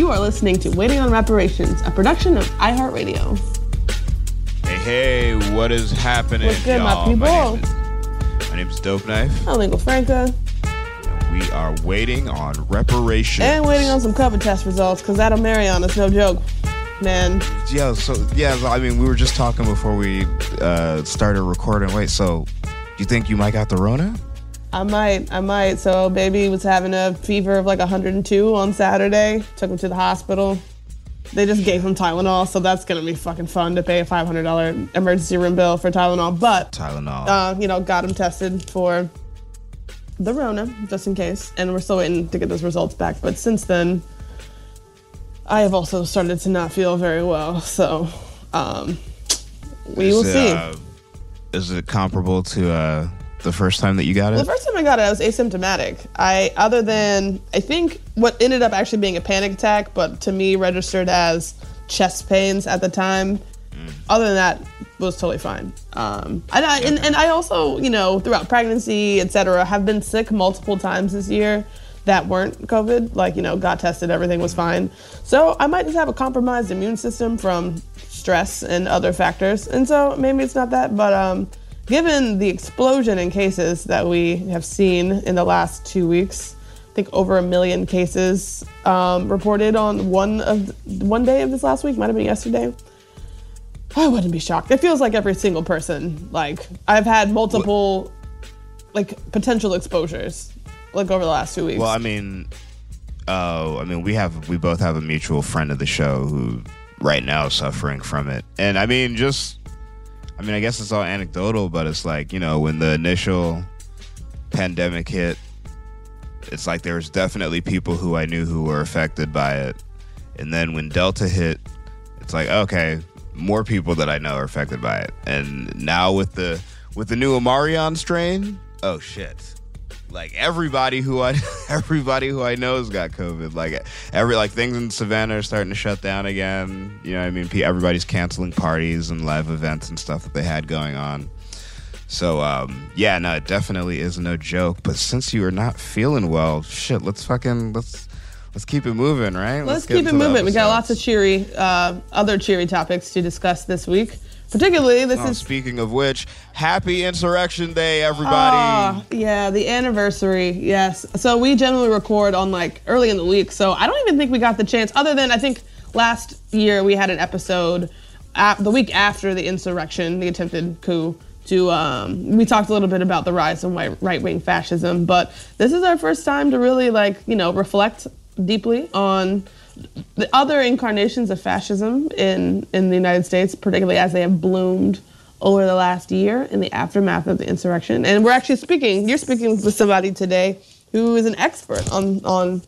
You are listening to Waiting on Reparations, a production of iHeartRadio. Hey, hey, what is happening? What's good, my y'all? people? My name is, my name is Dope Knife. I'm Lingua Franca, and we are waiting on reparations. and waiting on some COVID test results because Adam Marion is no joke, man. Yeah, so yeah, I mean, we were just talking before we uh, started recording. Wait, so you think you might got the Rona? I might, I might. So, baby was having a fever of like 102 on Saturday. Took him to the hospital. They just gave him Tylenol, so that's gonna be fucking fun to pay a $500 emergency room bill for Tylenol. But Tylenol. uh, you know, got him tested for the Rona, just in case. And we're still waiting to get those results back. But since then, I have also started to not feel very well. So um, we Is will it, see. uh, is it comparable to uh, the first time that you got Well, it? the first time I got it, I was asymptomatic. I, other than, I think what ended up actually being a panic attack, but to me registered as chest pains at the time. Mm. Other than that, was totally fine. Um, and, I, and, and I also, you know, throughout pregnancy, etc., have been sick multiple times this year that weren't COVID. Like, you know, got tested, everything was fine. So I might just have a compromised immune system from stress and other factors. And so maybe it's not that, but um, given the explosion in cases that we have seen in the last two weeks, I think over a million cases um, reported on one of one day of this last week. Might have been yesterday. I wouldn't be shocked. It feels like every single person. Like I've had multiple, like potential exposures, like over the last two weeks. Well, I mean, oh, I mean, we have we both have a mutual friend of the show who right now is suffering from it, and I mean, just, I mean, I guess it's all anecdotal, but it's like you know when the initial pandemic hit, it's like there was definitely people who I knew who were affected by it, and then when Delta hit, it's like okay, more people that I know are affected by it, and now with the with the new Omarion strain, oh shit like everybody who I everybody who I know has got COVID. Like every like things in Savannah are starting to shut down again. You know, what I mean, everybody's canceling parties and live events and stuff that they had going on. So um, yeah, no, it definitely is no joke. But since you are not feeling well, shit, let's fucking let's let's keep it moving, right? Let's, get keep it moving. We got lots of cheery, uh, other cheery topics to discuss this week. Particularly, this Oh, is speaking of which, happy Insurrection Day, everybody! Ah, yeah, the anniversary. Yes. So we generally record on like early in the week. So I don't even think we got the chance. Other than I think last year we had an episode the week after the insurrection, the attempted coup. To um, we talked a little bit about the rise of right wing fascism, but this is our first time to really like you know reflect deeply on the other incarnations of fascism in in the United States, particularly as they have bloomed over the last year in the aftermath of the insurrection. And we're actually speaking. You're speaking with somebody today who is an expert on on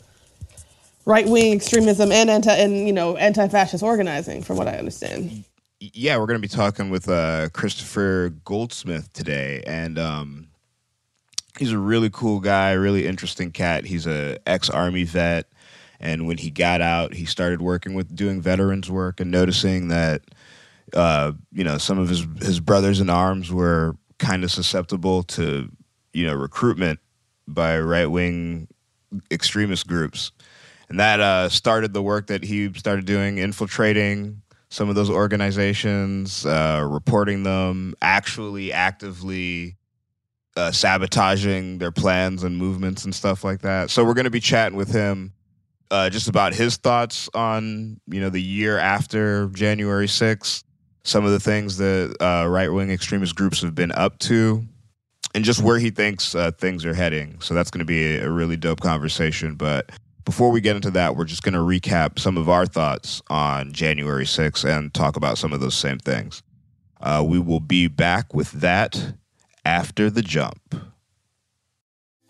right wing extremism and anti and you know anti fascist organizing, from what I understand. yeah, we're going to be talking with uh, Christopher Goldsmith today, and um, he's a really cool guy, really interesting cat. He's a ex army vet, and when he got out, he started working with doing veterans work and noticing that uh, you know some of his his brothers in arms were kind of susceptible to you know recruitment by right wing extremist groups, and that uh, started the work that he started doing, infiltrating some of those organizations, uh, reporting them, actually actively uh, sabotaging their plans and movements and stuff like that. So we're going to be chatting with him uh, just about his thoughts on you know the year after January 6th, some of the things that uh, right wing extremist groups have been up to, and just where he thinks uh, things are heading. So that's going to be a, really dope conversation. But before we get into that, we're just going to recap some of our thoughts on January 6th and talk about some of those same things. Uh, we will be back with that after the jump.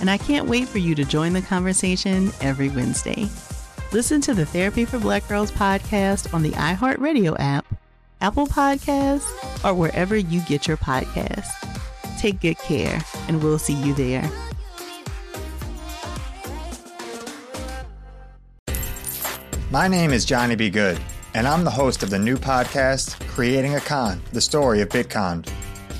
and I can't wait for you to join the conversation every Wednesday. Listen to the Therapy for Black Girls podcast on the iHeartRadio app, Apple Podcasts, or wherever you get your podcasts. Take good care, and we'll see you there. My name is Johnny B. Good, and I'm the host of the new podcast, Creating a Con, the story of Bitcon.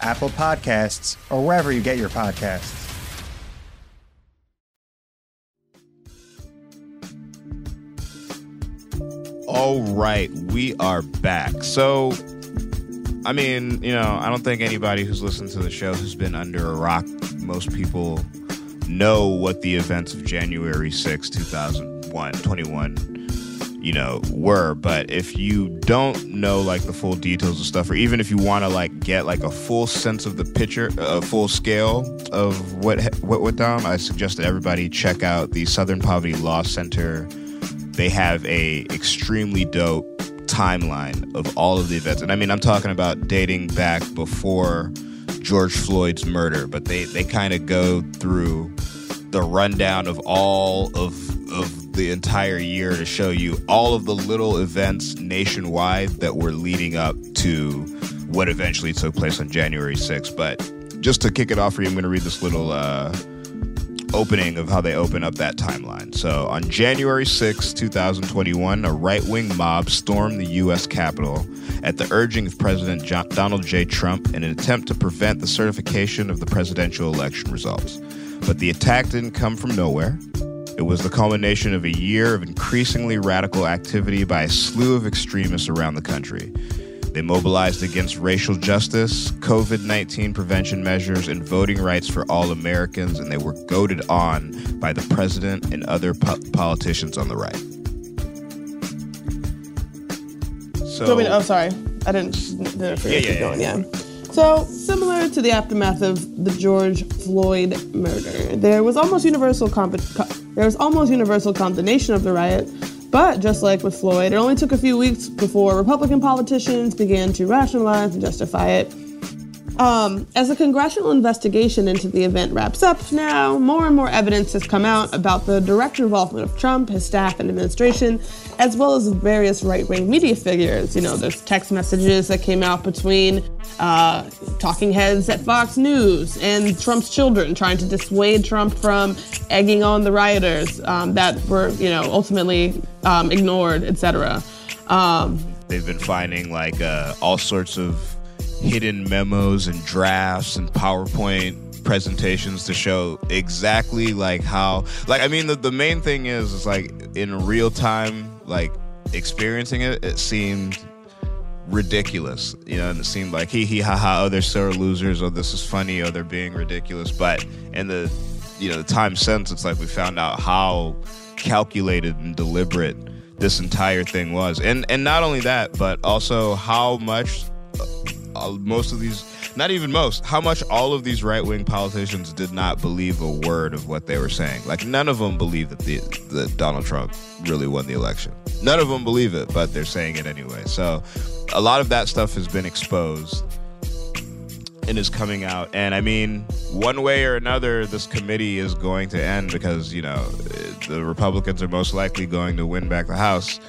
Apple Podcasts, or wherever you get your podcasts. All right, we are back. So, I mean, you know, I don't think anybody who's listened to the show has been under a rock. Most people know what the events of January 6, 2001, 21 you know, were. But if you don't know like the full details of stuff, or even if you want to like get like a full sense of the picture, a full scale of what what went down, I suggest that everybody check out the Southern Poverty Law Center. They have a extremely dope timeline of all of the events, and I mean, I'm talking about dating back before George Floyd's murder, but they they kind of go through the rundown of all of of the entire year to show you all of the little events nationwide that were leading up to what eventually took place on January 6th. But just to kick it off for you, I'm going to read this little uh, opening of how they open up that timeline. So on January 6, 2021, a right wing mob stormed the U.S. Capitol at the urging of President John- Donald J. Trump in an attempt to prevent the certification of the presidential election results. But the attack didn't come from nowhere. It was the culmination of a year of increasingly radical activity by a slew of extremists around the country. They mobilized against racial justice, COVID 19 prevention measures, and voting rights for all Americans, and they were goaded on by the president and other po- politicians on the right. So, Do you want me to- oh, sorry. I didn't, didn't Yeah, yeah, yeah. going, yeah. So, similar to the aftermath of the George Floyd murder, there was almost universal comp- co- there was almost universal condemnation of the riot. But just like with Floyd, it only took a few weeks before Republican politicians began to rationalize and justify it. Um, as a congressional investigation into the event wraps up now, more and more evidence has come out about the direct involvement of Trump, his staff, and administration, as well as various right wing media figures. You know, there's text messages that came out between uh, talking heads at Fox News and Trump's children trying to dissuade Trump from egging on the rioters um, that were, you know, ultimately um, ignored, etc. Um, They've been finding like uh, all sorts of hidden memos and drafts and PowerPoint presentations to show exactly like how like I mean the, the main thing is is like in real time like experiencing it it seemed ridiculous you know and it seemed like hee hee ha ha oh they're sore losers oh this is funny oh they're being ridiculous. But in the you know the time since it's like we found out how calculated and deliberate this entire thing was. And and not only that but also how much most of these not even most how much all of these right-wing politicians did not believe a word of what they were saying. Like none of them believe that the that donald trump really won the election. None of them believe it but they're saying it anyway. So a lot of that stuff has been exposed and is coming out. And i mean one way or another this committee is going to end because you know the republicans are most likely going to win back the house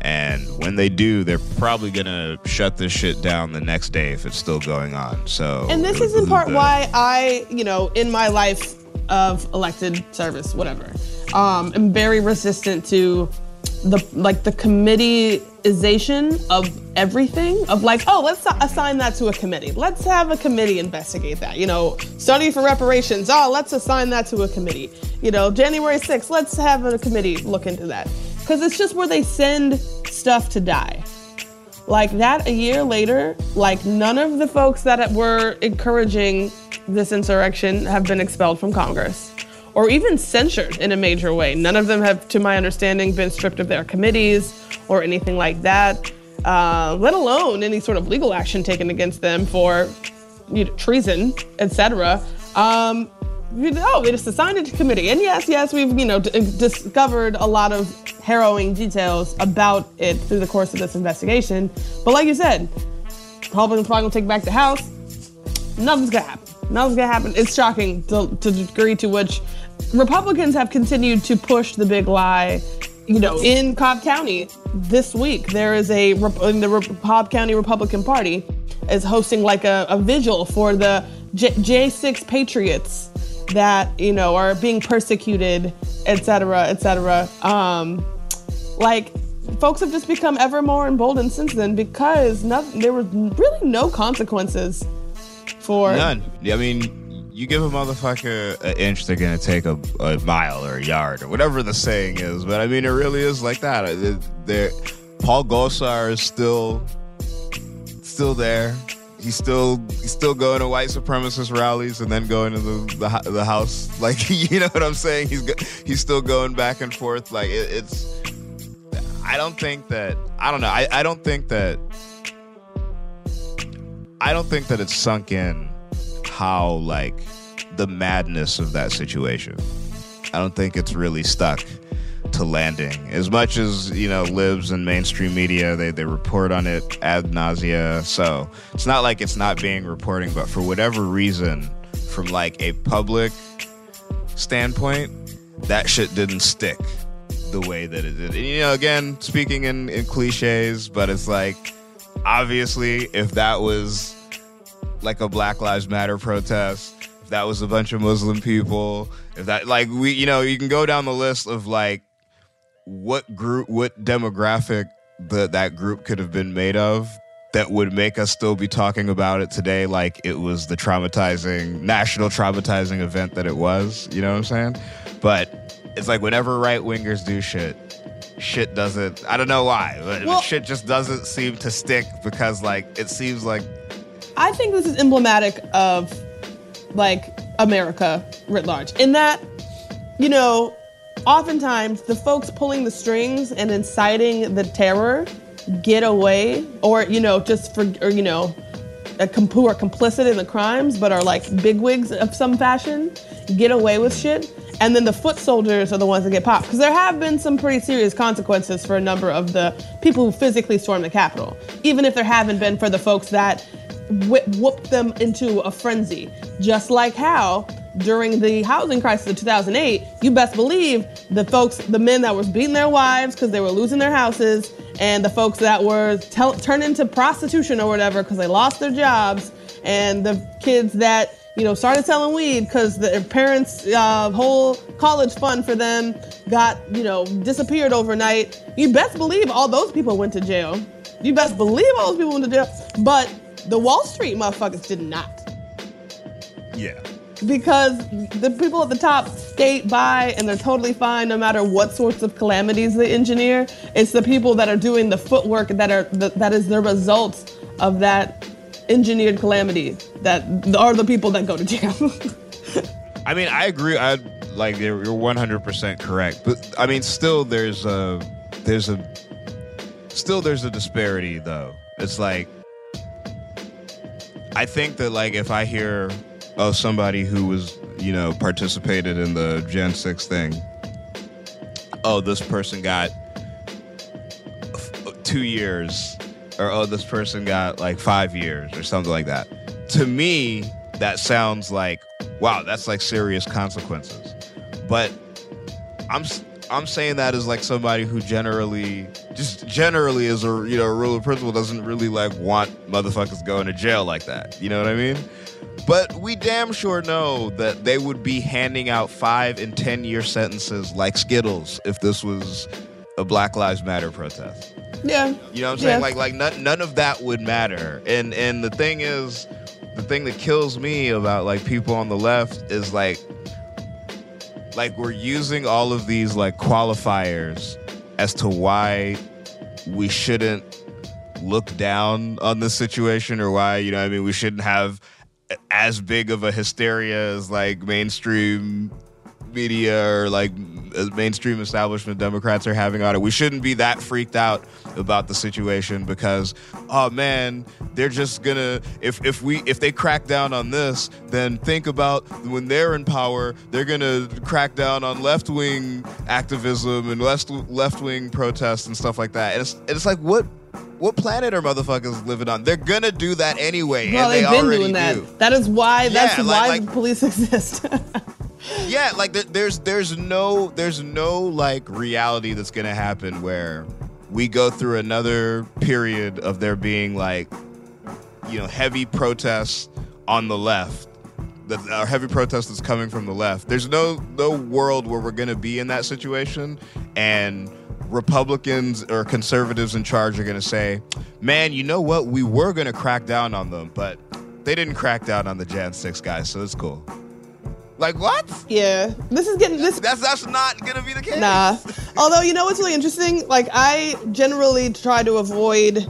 and when they do, they're probably gonna shut this shit down the next day if it's still going on. So, And this is in part why I, you know, in my life of elected service, whatever, um, am very resistant to the like the committeeization of everything. Of like, oh, let's assign that to a committee. Let's have a committee investigate that. You know, study for reparations. Oh, let's assign that to a committee. You know, January 6th, let's have a committee look into that. Because it's just where they send stuff to die. Like that a year later, like none of the folks that were encouraging this insurrection have been expelled from Congress or even censured in a major way. None of them have, to my understanding, been stripped of their committees or anything like that, uh, let alone any sort of legal action taken against them for you know, treason, etc. Um, you know, oh, they just assigned it to committee. And yes, yes, we've, you know, d- uh, discovered a lot of harrowing details about it through the course of this investigation. But like you said, Republicans probably gonna take back the House. Nothing's gonna happen. Nothing's gonna happen. It's shocking to, to the degree to which Republicans have continued to push the big lie. You know, in Cobb County this week, there is a in the Cobb County Republican Party is hosting like a, a vigil for the J- J6 patriots that you know are being persecuted, et cetera, et cetera. Um, like folks have just become ever more emboldened since then because nothing, there were really no consequences for None. I mean, you give a motherfucker an inch, they're gonna take a, a mile or a yard or whatever the saying is. But I mean, it really is like that. Paul Gosar is still, still there. He's still he's still going to white supremacist rallies and then going to the the, the house. Like you know what I'm saying? He's he's still going back and forth. Like it, it's. I don't think that I don't know. I, I don't think that I don't think that it's sunk in how like the madness of that situation. I don't think it's really stuck to landing as much as you know libs and mainstream media they, they report on it ad nausea so it's not like it's not being reporting but for whatever reason from like a public standpoint that shit didn't stick the way that it did. And, you know, again, speaking in, in cliches, but it's like obviously if that was like a Black Lives Matter protest, if that was a bunch of Muslim people, if that like we you know, you can go down the list of like what group what demographic that that group could have been made of that would make us still be talking about it today like it was the traumatizing national traumatizing event that it was you know what i'm saying but it's like whenever right wingers do shit shit doesn't i don't know why but Well- shit just doesn't seem to stick because like it seems like I think this is emblematic of like America writ large. In that, you know, oftentimes the folks pulling the strings and inciting the terror get away, or you know, just for or you know, a com- who are complicit in the crimes but are like bigwigs of some fashion get away with shit. And then the foot soldiers are the ones that get popped. Because there have been some pretty serious consequences for a number of the people who physically stormed the Capitol. Even if there haven't been for the folks that wh- whooped them into a frenzy. Just like how during the housing crisis of 2008, you best believe the folks, the men that were beating their wives because they were losing their houses, and the folks that were tel- turned into prostitution or whatever because they lost their jobs, and the kids that you know started selling weed because their parents' uh, whole college fund for them got you know disappeared overnight. You best believe all those people went to jail. You best believe all those people went to jail. But the Wall Street motherfuckers did not yeah because the people at the top skate by and they're totally fine no matter what sorts of calamities they engineer. It's the people that are doing the footwork that are the, that is the result of that engineered calamity that are the people that go to jail. I mean, I agree. I like you're you're 100% correct, but I mean, still there's a there's a still there's a disparity though. It's like I think that like if I hear of somebody who was you know participated in the Gen Six thing, oh this person got two years, or oh this person got like five years or something like that. To me, that sounds like wow, that's like serious consequences. But I'm I'm saying that as like somebody who generally just generally as a you know a rule of principle doesn't really like want motherfuckers going to jail like that. You know what I mean? But we damn sure know that they would be handing out five and ten year sentences like Skittles if this was a Black Lives Matter protest. yeah. You know what I'm saying? Yeah. Like like none, none of that would matter. And and the thing is, the thing that kills me about like people on the left is like like we're using all of these like qualifiers as to why we shouldn't look down on this situation or why, you know, what I mean, we shouldn't have as big of a hysteria as like mainstream media or like as mainstream establishment Democrats are having on it. We shouldn't be that freaked out about the situation because oh man, they're just gonna if if we if they crack down on this, then think about when they're in power, they're gonna crack down on left wing activism and left left wing protests and stuff like that. And it's it's like what what planet are motherfuckers living on? They're gonna do that anyway, Well, and they they've been doing that. do. That is why. That's Yeah, why like- the police exist. yeah like there, there's there's no there's no like reality that's gonna happen where we go through another period of there being like you know heavy protests on the left the uh, heavy protest that's coming from the left there's no no world where we're gonna be in that situation and republicans or conservatives in charge are gonna say man you know what we were gonna crack down on them but they didn't crack down on the jan 6 guys so it's cool like what yeah, this is getting this. that's that's not gonna be the case. Nah. Although you know what's really interesting? Like I generally try to avoid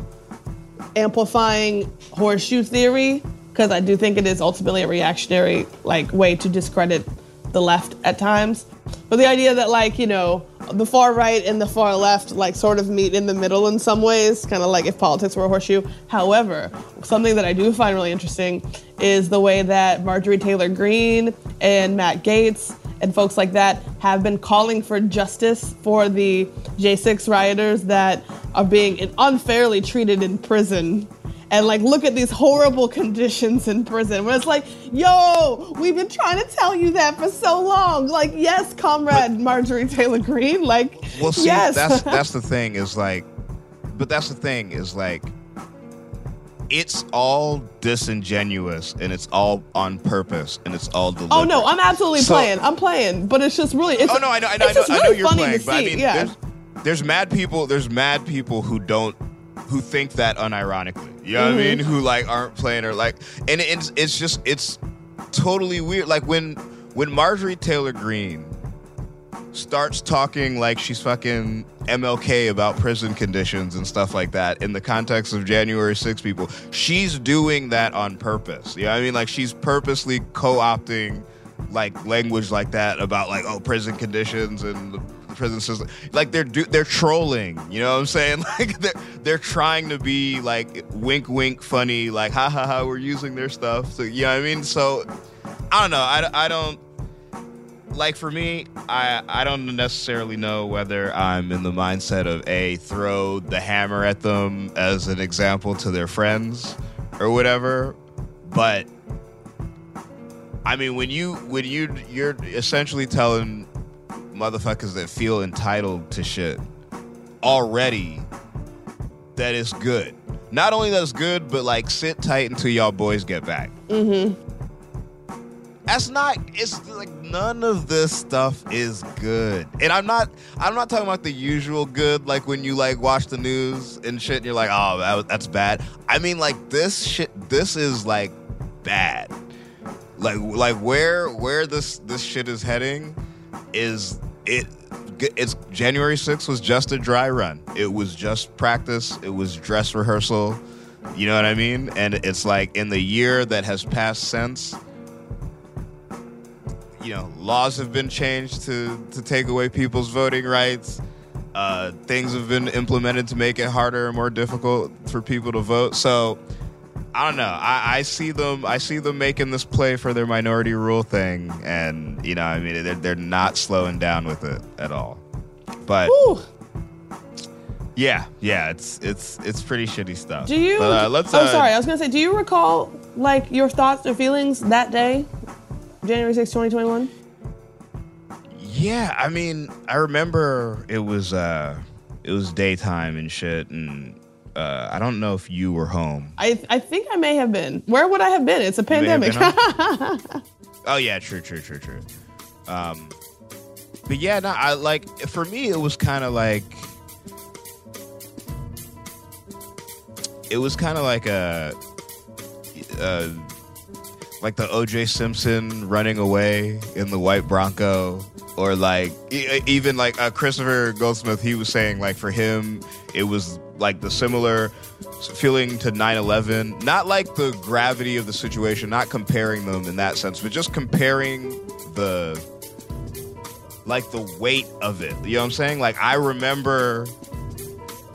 amplifying horseshoe theory because I do think it is ultimately a reactionary like way to discredit the left at times. But the idea that like, you know, the far right and the far left like sort of meet in the middle in some ways, kind of like if politics were a horseshoe. However, something that I do find really interesting is the way that Marjorie Taylor Greene and Matt Gaetz and folks like that have been calling for justice for the J6 rioters that are being unfairly treated in prison and like look at these horrible conditions in prison where it's like yo we've been trying to tell you that for so long. Like yes comrade marjorie taylor greene like Well, see, yes. that's that's the thing is like, but that's the thing is like, it's all disingenuous and it's all on purpose and it's all deliberate. oh no i'm absolutely So- playing. I'm playing but it's just really it's oh no, I know, I know, I know, just I know really you're funny playing, but I mean, yeah. there's there's mad people, there's mad people who don't, who think that unironically. You know what I Mhm. mean? Who like aren't playing or like, and it's it's just it's totally weird. Like when when Marjorie Taylor Greene starts talking like she's fucking MLK about prison conditions and stuff like that in the context of January 6 people, she's doing that on purpose. You know what I mean? Like she's purposely co-opting like language like that about like oh prison conditions and the prison system. Like they're do- they're trolling, you know what I'm saying? Like they're they're trying to be like wink wink funny like ha ha ha we're using their stuff. So you know what I mean? So I don't know. I, I don't like for me, I I don't necessarily know whether I'm in the mindset of a throw the hammer at them as an example to their friends or whatever, but I mean when you when you you're essentially telling motherfuckers that feel entitled to shit already that is good. Not only that's good, but like sit tight until y'all boys get back. mm-hmm That's not. It's like none of this stuff is good, and I'm not. I'm not talking about the usual good, like when you like watch the news and shit, and you're like, oh, that that's bad. I mean, like this shit. This is like bad. Like like where where this this shit is heading is it. It's January 6th was just a dry run. It was just practice. It was dress rehearsal. You know what I mean? And it's like in the year that has passed since, you know, laws have been changed to to take away people's voting rights. Uh, things have been implemented to make it harder and more difficult for people to vote. So I don't know. I, I see them. I see them making this play for their minority rule thing, and you know, I mean, they're they're not slowing down with it at all. But yeah, yeah, it's it's it's pretty shitty stuff. do you But, uh, let's. oh uh, sorry i was gonna say do you recall like your thoughts or feelings that day january 6 2021 Yeah, I mean, I remember it was uh it was daytime and shit and uh I don't know if you were home. I, I think I may have been. Where would I have been? It's a pandemic. Oh yeah, true, true, true, true. Um but yeah, no, I like for me it was kind of like it was kind of like a uh like the OJ Simpson running away in the white Bronco, or like e- even like uh, Christopher Goldsmith, he was saying like for him it was like the similar feeling to 9/11, not like the gravity of the situation, not comparing them in that sense, but just comparing the like the weight of it. You know what I'm saying? Like I remember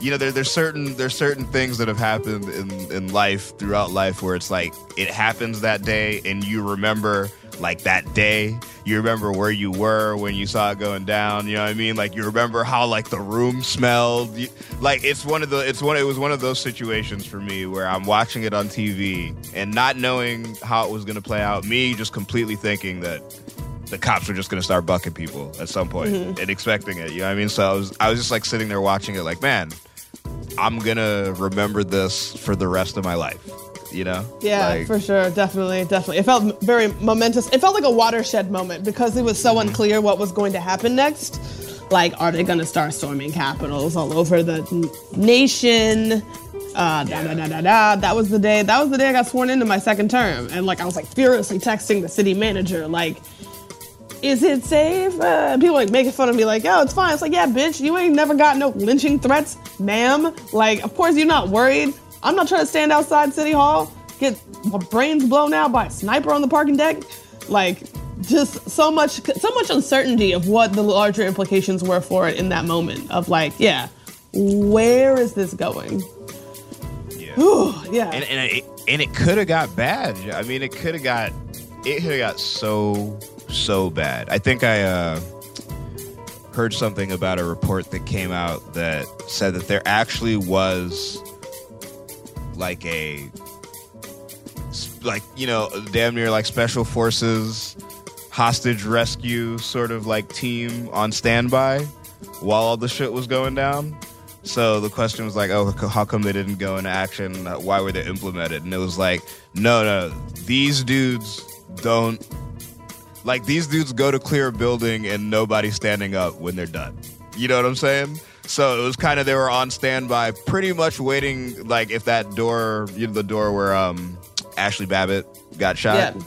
you know, there, there's certain there's certain things that have happened in, in life throughout life where it's like it happens that day and you remember like that day. You remember where you were when you saw it going down. You know what I mean? Like you remember how like the room smelled. You, like it's one of the it's one it was one of those situations for me where I'm watching it on TV and not knowing how it was going to play out. Me just completely thinking that the cops were just going to start bucking people at some point Mhm. and expecting it. You know what I mean? So I was I was just like sitting there watching it like, man, I'm going to remember this for the rest of my life. You know? Yeah, Like, for sure. Definitely, definitely. It felt very momentous. It felt like a watershed moment because it was so Mm-hmm. unclear what was going to happen next. Like, are they going to start storming capitals all over the n- nation? Uh, da, da, da, da, da. That was the day. That was the day I got sworn into my second term, and like I was like furiously texting the city manager, like, "Is it safe?" Uh, people like making fun of me, like, "Oh, it's fine." It's like, "Yeah, bitch, you ain't never got no lynching threats, ma'am." Like, of course you're not worried. I'm not trying to stand outside City Hall, get my brains blown out by a sniper on the parking deck. Like, just so much, so much uncertainty of what the larger implications were for it in that moment. Of like, yeah, where is this going? Yeah, yeah. and and it, and it could have got bad. I mean, it could have got it could have got so so bad. I think I uh, heard something about a report that came out that said that there actually was like a like you know damn near like special forces hostage rescue sort of like team on standby while all the shit was going down. So the question was like, oh, how come they didn't go into action? Why were they implemented? And it was like, no, no, these dudes don't like these dudes go to clear a building and nobody's standing up when they're done. You know what I'm saying? So it was kind of they were on standby, pretty much waiting. Like if that door, you know, the door where um Ashley Babbitt got shot. Yeah.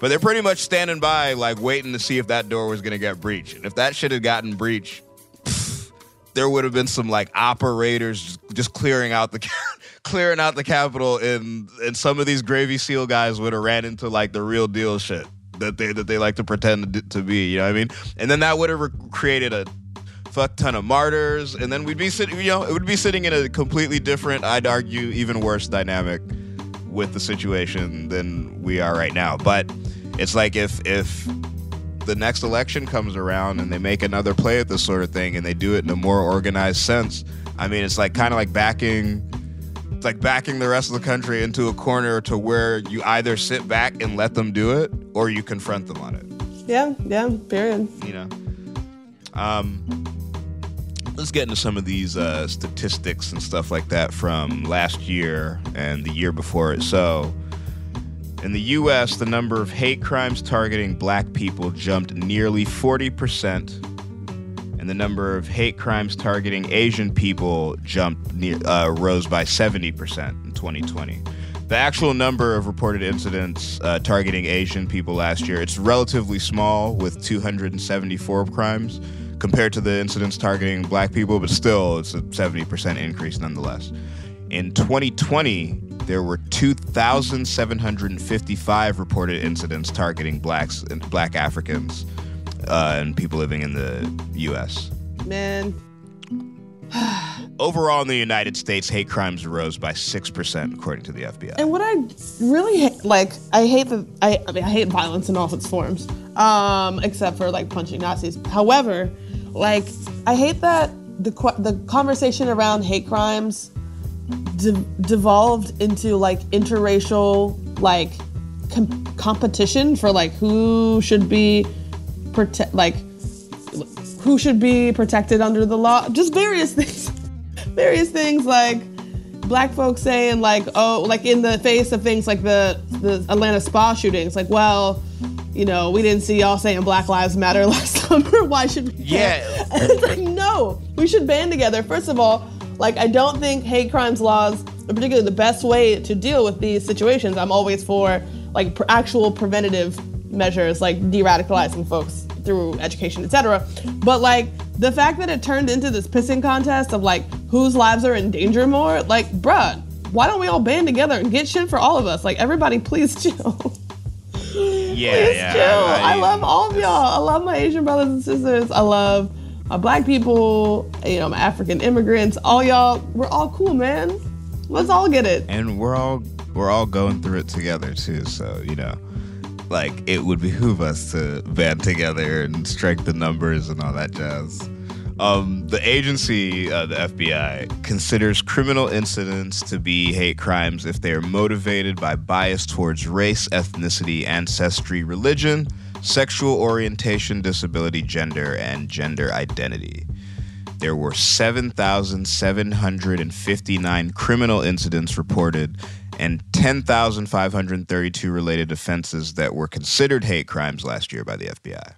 But they're pretty much standing by, like waiting to see if that door was gonna get breached. And if that shit had gotten breached, pff, there would have been some like operators just, just clearing out the clearing out the Capitol, and and some of these Gravy Seal guys would have ran into like the real deal shit that they that they like to pretend to, to be. You know what I mean? And then that would have re- created a fuck ton of martyrs, and then we'd be sitting. You know, it would be sitting in a completely different, I'd argue, even worse dynamic with the situation than we are right now. But it's like if if the next election comes around and they make another play at this sort of thing and they do it in a more organized sense, I mean, it's like kind of like backing. It's like backing the rest of the country into a corner to where you either sit back and let them do it or you confront them on it. Yeah, yeah, period. You know? Um, let's get into some of these uh, statistics and stuff like that from last year and the year before it. So, in the US, the number of hate crimes targeting black people jumped nearly 40%, and the number of hate crimes targeting Asian people jumped uh, rose by 70% in 2020. The actual number of reported incidents uh, targeting Asian people last year, it's relatively small with 274 crimes compared to the incidents targeting black people, but still it's a 70% increase nonetheless. In 2020, there were 2,755 reported incidents targeting blacks and black Africans uh, and people living in the U.S. Man, Overall, in the United States, hate crimes rose by 6%, according to the FBI. And what I really ha- like, I hate the I, I mean I hate violence in all its forms, um, except for like punching Nazis. However, like I hate that the the conversation around hate crimes de- devolved into like interracial like com- competition for like who should be protect like who should be protected under the law. Just various things, various things like black folks saying like oh like in the face of things like the the Atlanta spa shootings like well you know we didn't see y'all saying Black Lives Matter last summer why should we care? Yeah. it's like no we should band together first of all like I don't think hate crimes laws are particularly the best way to deal with these situations I'm always for like pr- actual preventative measures like de-radicalizing folks through education etc but like the fact that it turned into this pissing contest of like whose lives are in danger more like bruh why don't we all band together and get shit for all of us? Like everybody please chill. Yeah, please yeah. chill. I, I- love all of y'all. I love my Asian brothers and sisters. I love my black people you know my African immigrants all y'all. We're all cool man. Let's all get it. And we're all we're all going through it together too so you know like it would behoove us to band together and strike the numbers and all that jazz. Um, the agency uh, the fbi considers criminal incidents to be hate crimes if they are motivated by bias towards race ethnicity ancestry religion sexual orientation disability gender and gender identity. There were 7,759 criminal incidents reported and 10,532 related offenses that were considered hate crimes last year by the FBI.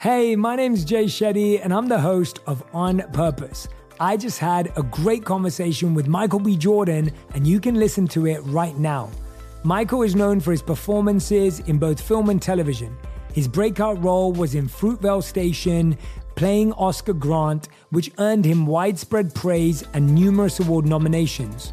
Hey, my name's Jay Shetty, and I'm the host of On Purpose. I just had a great conversation with Michael B. Jordan, and you can listen to it right now. Michael is known for his performances in both film and television. His breakout role was in Fruitvale Station, playing Oscar Grant, which earned him widespread praise and numerous award nominations.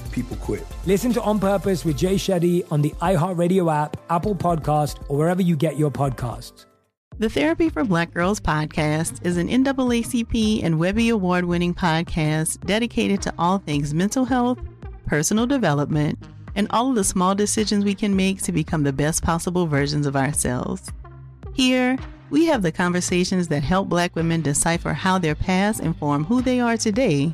People quit. Listen to On Purpose with Jay Shetty on the iHeartRadio app, Apple Podcast, or wherever you get your podcasts. The Therapy for Black Girls podcast is an NAACP and Webby Award winning podcast dedicated to all things mental health, personal development, and all of the small decisions we can make to become the best possible versions of ourselves. Here, we have the conversations that help Black women decipher how their past inform who they are today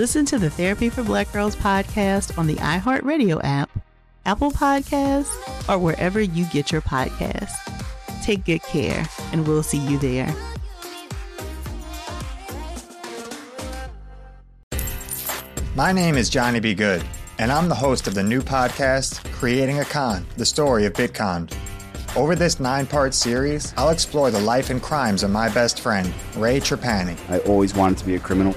Listen to the Therapy for Black Girls podcast on the iHeartRadio app, Apple Podcasts, or wherever you get your podcasts. Take good care, and we'll see you there. My name is Johnny B. Good, and I'm the host of the new podcast, Creating a Con, the story of Bitcon. Over this nine part series, I'll explore the life and crimes of my best friend, Ray Trapani. I always wanted to be a criminal.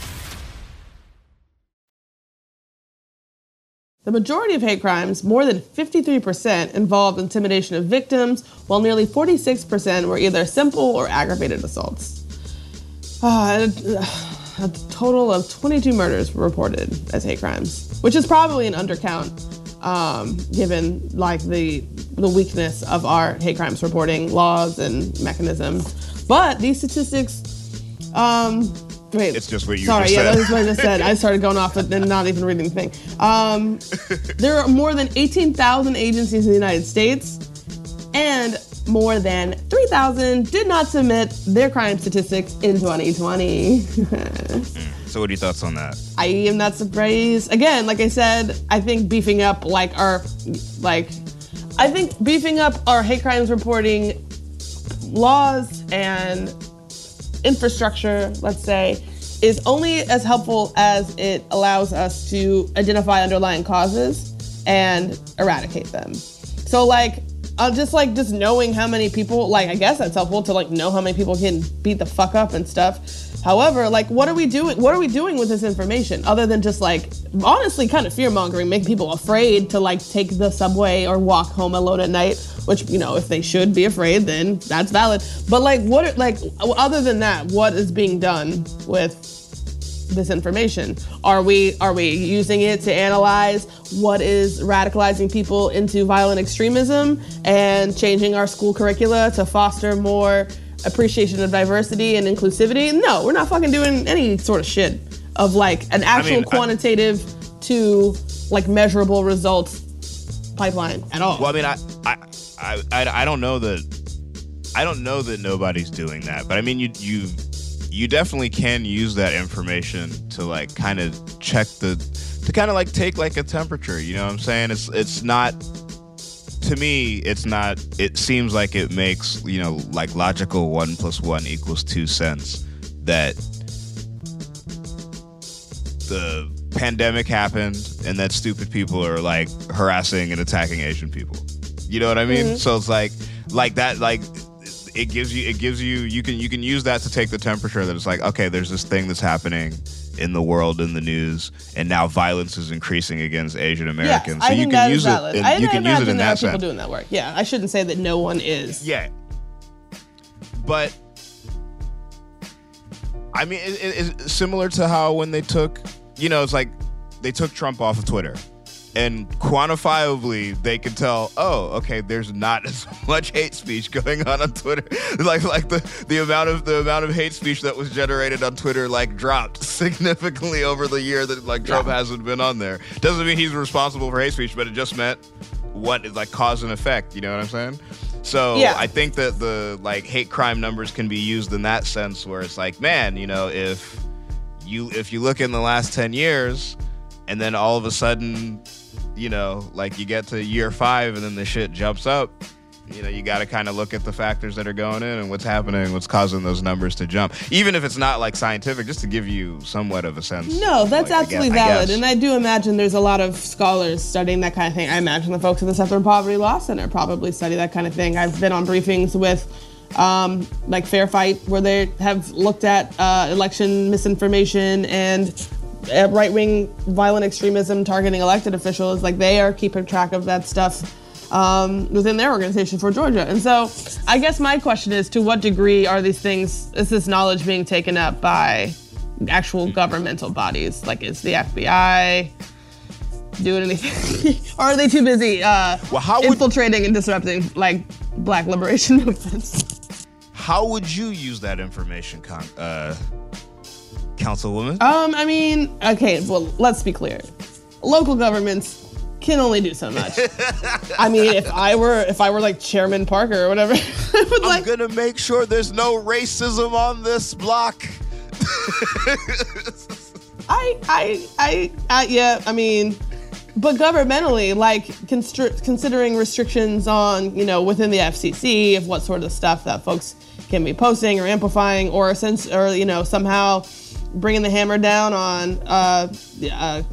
The majority of hate crimes, more than 53%, involved intimidation of victims, while nearly 46% were either simple or aggravated assaults. Uh, a total of 22 murders were reported as hate crimes, which is probably an undercount, um, given like the the weakness of our hate crimes reporting laws and mechanisms. But these statistics, um, wait. It's just what you said. Sorry, just yeah, said. that's what I just said. I started going off but then not even reading the thing. Um, there are more than 18,000 agencies in the United States, and more than 3,000 did not submit their crime statistics in 2020. So, what are your thoughts on that? I am not surprised. Again, like I said, I think beefing up like our like I think beefing up our hate crimes reporting laws and infrastructure, let's say, is only as helpful as it allows us to identify underlying causes and eradicate them. So like uh, just like just knowing how many people like I guess that's helpful to like know how many people can beat the fuck up and stuff. However, like what are we doing what are we doing with this information other than just like honestly kind of fear mongering, making people afraid to like take the subway or walk home alone at night, which you know, if they should be afraid then that's valid. But like what are- like other than that, what is being done with this information? Are we are we using it to analyze what is radicalizing people into violent extremism and changing our school curricula to foster more appreciation of diversity and inclusivity? No, we're not fucking doing any sort of shit of like an actual mean, I- quantitative to like measurable results pipeline at all. Well, I mean, I, I, I, I, I don't know that, I don't know that nobody's doing that, but I mean, you, you, you definitely can use that information to like kind of check the, to kind of like take like a temperature. You know what I'm saying? It's, it's not. To me, it's not. It seems like it makes you know like logical one plus one equals two sense that the pandemic happened and that stupid people are like harassing and attacking Asian people. You know what I mean? Mhm. So it's like like that like it gives you it gives you you can you can use that to take the temperature that it's like okay there's this thing that's happening in the world in the news, and now violence is increasing against Asian Yes, Americans. I so you think can use valid. it. In, I, you I can use it in there are people doing that work. Yeah, I shouldn't say that no one is. Yeah. But I mean, it, it- it's similar to how when they took, you know, it's like they took Trump off of Twitter. And quantifiably, they can tell. Oh, okay. There's not as much hate speech going on on Twitter. Like, like the, the amount of the amount of hate speech that was generated on Twitter like dropped significantly over the year that like Trump hasn't been on there. Doesn't mean he's responsible for hate speech, but it just meant what is like cause and effect. You know what I'm saying? So Yeah. I think that the like hate crime numbers can be used in that sense, where it's like, man, you know, if you if you look in the last ten years, and then all of a sudden, you know, like you get to year five, and then the shit jumps up. You know, you got to kind of look at the factors that are going in and what's happening, what's causing those numbers to jump. Even if it's not like scientific, just to give you somewhat of a sense. No, that's like, absolutely valid. guess. And I do imagine there's a lot of scholars studying that kind of thing. I imagine the folks at the Southern Poverty Law Center probably study that kind of thing. I've been on briefings with um, like Fair Fight where they have looked at uh, election misinformation and right wing violent extremism targeting elected officials. Like they are keeping track of that stuff um, within their organization for Georgia. And so I guess my question is to what degree are these things, is this knowledge being taken up by actual governmental bodies? Like, is the FBI doing anything? or are they too busy uh, infiltrating and disrupting, like, black liberation movements? How would you use that information, con- uh, Councilwoman? Um, I mean, okay, well, let's be clear. Local governments can only do so much. I mean, if I were if I were like Chairman Parker or whatever, I'm gonna make sure there's no racism on this block. I, I, I, I, yeah, I mean, but governmentally, like constr- considering restrictions on, you know, within the FCC of what sort of stuff that folks can be posting or amplifying, or since, or you know, somehow bringing the hammer down on uh, uh,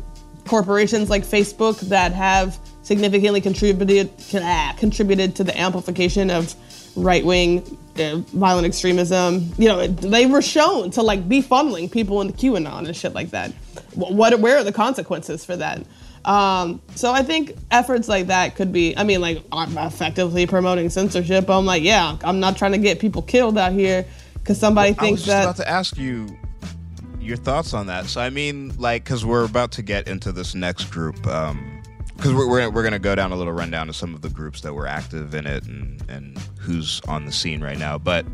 corporations like Facebook that have significantly contributed ah, contributed to the amplification of right wing uh, violent extremism. You know, they were shown to like be funneling people into QAnon and shit like that. Wh- What, where are the consequences for that? Um, so I think efforts like that could be. I mean, like I'm effectively promoting censorship. I'm like, yeah, I'm not trying to get people killed out here because somebody thinks that. I was just that. about to ask you your thoughts on that. So I mean, like, because we're about to get into this next group, um, because we're we're, we're gonna go down a little rundown of some of the groups that were active in it and and who's on the scene right now. But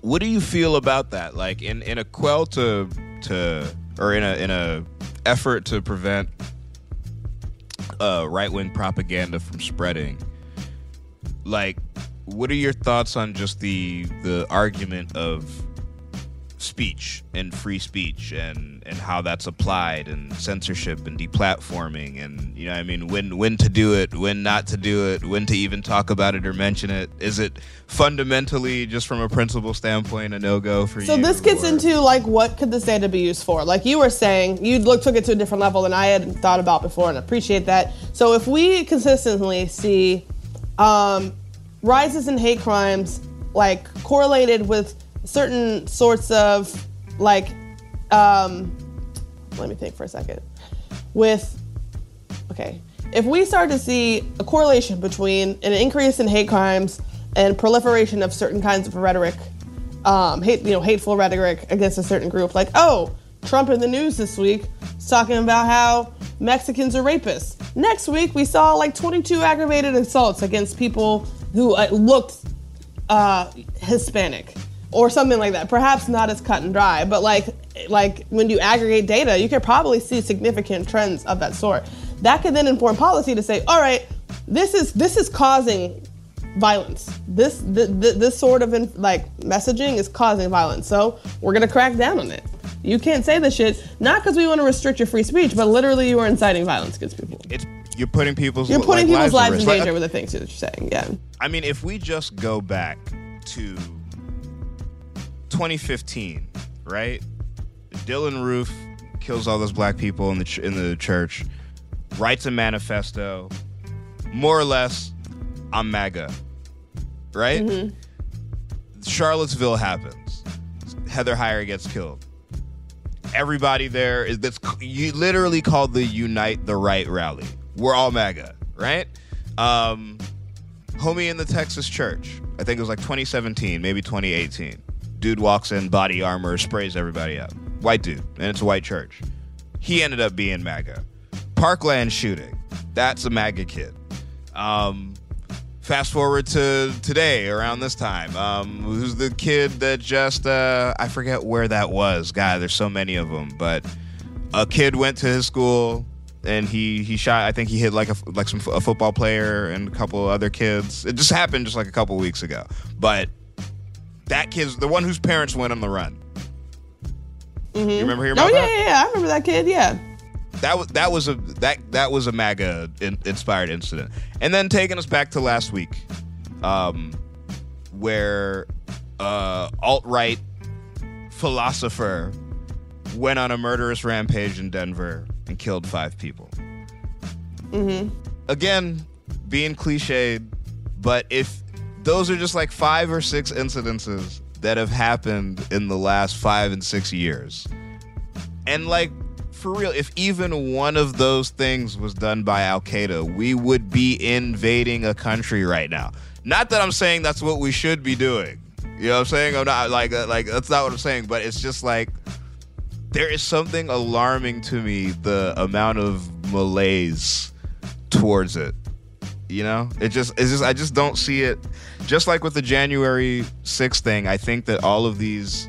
what do you feel about that? Like in in a quell to to or in a in a effort to prevent uh, right wing propaganda from spreading. Like, what are your thoughts on just the the argument of speech and free speech and and how that's applied and censorship and deplatforming and you know I mean when when to do it when not to do it when to even talk about it or mention it is it fundamentally just from a principle standpoint a no-go for So you So this gets or- into like what could this data be used for? Like you were saying, you look took it to a different level than I had thought about before, and appreciate that. So if we consistently see um, rises in hate crimes, like correlated with certain sorts of like, um, let me think for a second, with okay, if we start to see a correlation between an increase in hate crimes and proliferation of certain kinds of rhetoric, um, hate, you know, hateful rhetoric against a certain group, like, oh, Trump in the news this week is talking about how Mexicans are rapists. Next week, we saw like 22 aggravated assaults against people who uh, looked uh, Hispanic or something like that. Perhaps not as cut and dry, but like like when you aggregate data, you could probably see significant trends of that sort. That could then inform policy to say, all right, this is this is causing violence. This th- th- this sort of in, like messaging is causing violence. So we're gonna crack down on it. You can't say this shit not because we want to restrict your free speech, but literally you are inciting violence against people. it's you're putting people's You're putting like, people's lives, lives in danger Like, with the things that you're saying. Yeah. I mean, if we just go back to 2015, right? Dylann Roof kills all those black people in the ch- in the church, writes a manifesto, more or less, I'm MAGA, right? Charlottesville happens. Heather Heyer gets killed. everybody there is that's you literally called the Unite the Right rally. We're all MAGA, right? Um, homie in the Texas church. I think it was like 2017, maybe 2018. Dude walks in, body armor, sprays everybody up. White dude, and it's a white church. He ended up being MAGA. Parkland shooting. That's a MAGA kid. Um, fast forward to today around this time um, who's the kid that just uh, i forget where that was god there's so many of them but a kid went to his school and he he shot i think he hit like a like some a football player and a couple other kids it just happened just like a couple weeks ago but that kid's the one whose parents went on the run Mm-hmm. you remember hearing Oh yeah, yeah, yeah. I remember that kid. Yeah. that was that was a that that was a MAGA in, inspired incident, and then taking us back to last week, um, where uh, alt right philosopher went on a murderous rampage in Denver and killed five people. Mm-hmm. Again, being cliched, but if those are just like five or six incidences that have happened in the last five and six years, and like for real, if even one of those things was done by Al Qaeda, we would be invading a country right now. Not that I'm saying that's what we should be doing. You know what I'm saying? I'm not like uh, like that's not what I'm saying, but it's just like there is something alarming to me the amount of malaise towards it. You know? It just it's just I just don't see it just like with the January 6th thing, I think that all of these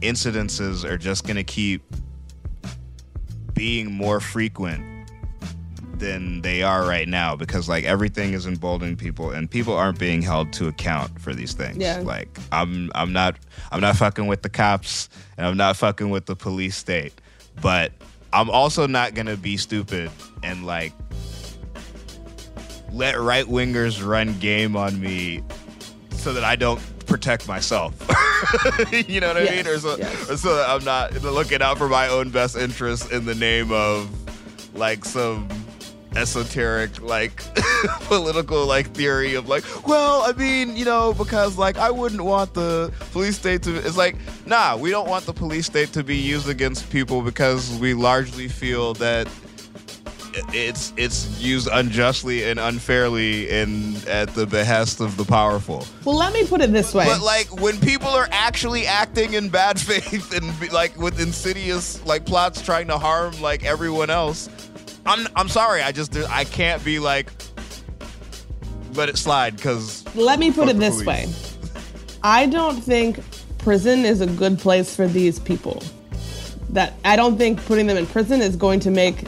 incidences are just going to keep being more frequent than they are right now because like everything is emboldening people and people aren't being held to account for these things. Yeah. Like I'm I'm not I'm not fucking with the cops and I'm not fucking with the police state. But I'm also not gonna be stupid and like let right wingers run game on me so that I don't protect myself. you know what I mean? Or so, yes. or so that I'm not looking out for my own best interests in the name of like some esoteric like political like theory of like well i mean you know because like i wouldn't want the police state to it's like nah we don't want the police state to be used against people because we largely feel that it's it's used unjustly and unfairly and at the behest of the powerful Well, let me put it this way. but like when people are actually acting in bad faith and be, like with insidious like plots trying to harm like everyone else, I'm I'm sorry. I just I can't be like let it slide because Let me put it this police. way. I don't think prison is a good place for these people. That I don't think putting them in prison is going to make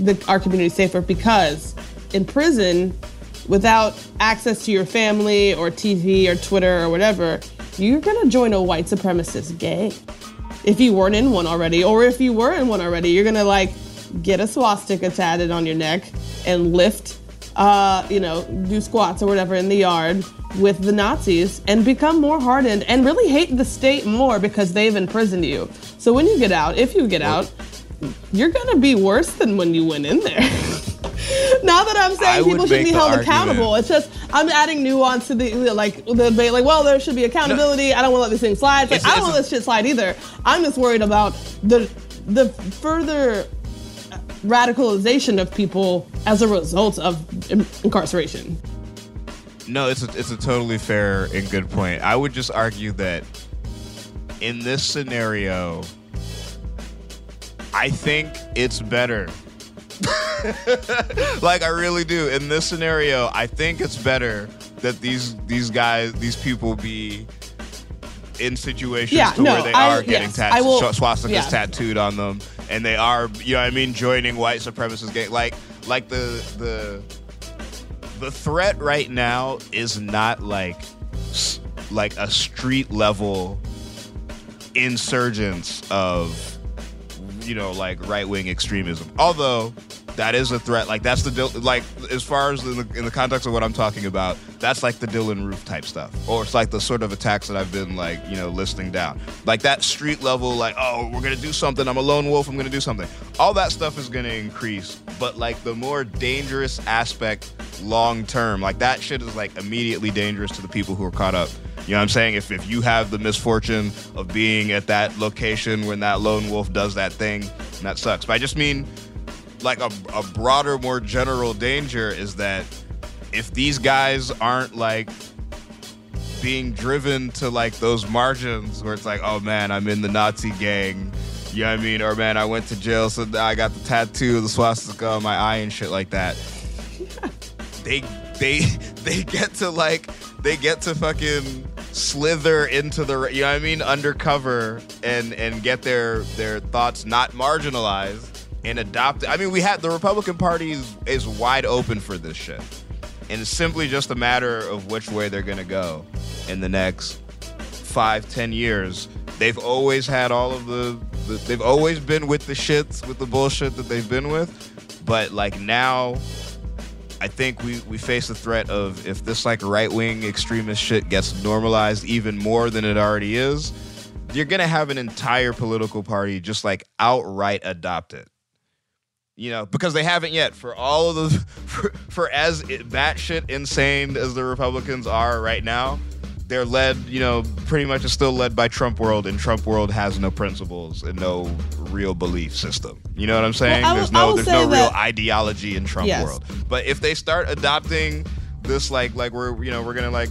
the, our community safer because in prison, without access to your family or TV or Twitter or whatever, you're gonna join a white supremacist gang. If you weren't in one already, or if you were in one already, you're gonna like get a swastika tatted on your neck and lift uh, you know, do squats or whatever in the yard with the Nazis and become more hardened and really hate the state more because they've imprisoned you. So when you get out, if you get out, you're gonna be worse than when you went in there. now that I'm saying would people should be held argument- accountable. It's just I'm adding nuance to the like the debate. Like, well, there should be accountability. I don't want to let this thing slide. It's like It's- I don't want this shit slide either. I'm just worried about the the further radicalization of people as a result of incarceration. no, it's a, it's a totally fair and good point. I would just argue that in this scenario, I think it's better. like I really do. In this scenario, I think it's better that these these guys, these people be in situations Yeah, to no, where they I- are getting yes, tat- I will- swastikas yeah. tattooed on them, and they are, you know, what I mean, joining white supremacist gang. Like, like the the the threat right now is not like like a street level insurgence of you know like right wing extremism. Although that is a threat. Like that's the like as far as in the, in the context of what I'm talking about, that's like the Dylann Roof type stuff, or it's like the sort of attacks that I've been like you know listing down, like that street level. Like oh, we're gonna do something. I'm a lone wolf. I'm gonna do something. All that stuff is gonna increase, but like the more dangerous aspect long term, like that shit is like immediately dangerous to the people who are caught up You know what I'm saying? If, if you have the misfortune of being at that location when that lone wolf does that thing, that sucks. But I just mean, like, a, a broader, more general danger is that if these guys aren't, like, being driven to, like, those margins where it's like, oh man, I'm in the Nazi gang. You know what I mean? Or man, I went to jail, so I got the tattoo the swastika on my eye and shit like that. they they they get to like they get to fucking slither into the you know what I mean undercover and and get their their thoughts not marginalized and adopt it. I mean we had the Republican Party is, is wide open for this shit and it's simply just a matter of which way they're gonna go in the next five ten years they've always had all of the, the they've always been with the shits with the bullshit that they've been with but like now I think we, we face the threat of if this like right wing extremist shit gets normalized even more than it already is, you're gonna have an entire political party just like outright adopt it. You know, because they haven't yet. For all of the for, for as batshit insane as the Republicans are right now, they're led, you know, pretty much is still led by Trump world, and Trump world has no principles and no real belief system. You know what I'm saying? Well, there's no there's no real that- ideology in Trump Yes. world. But if they start adopting this, like like we're you know we're gonna like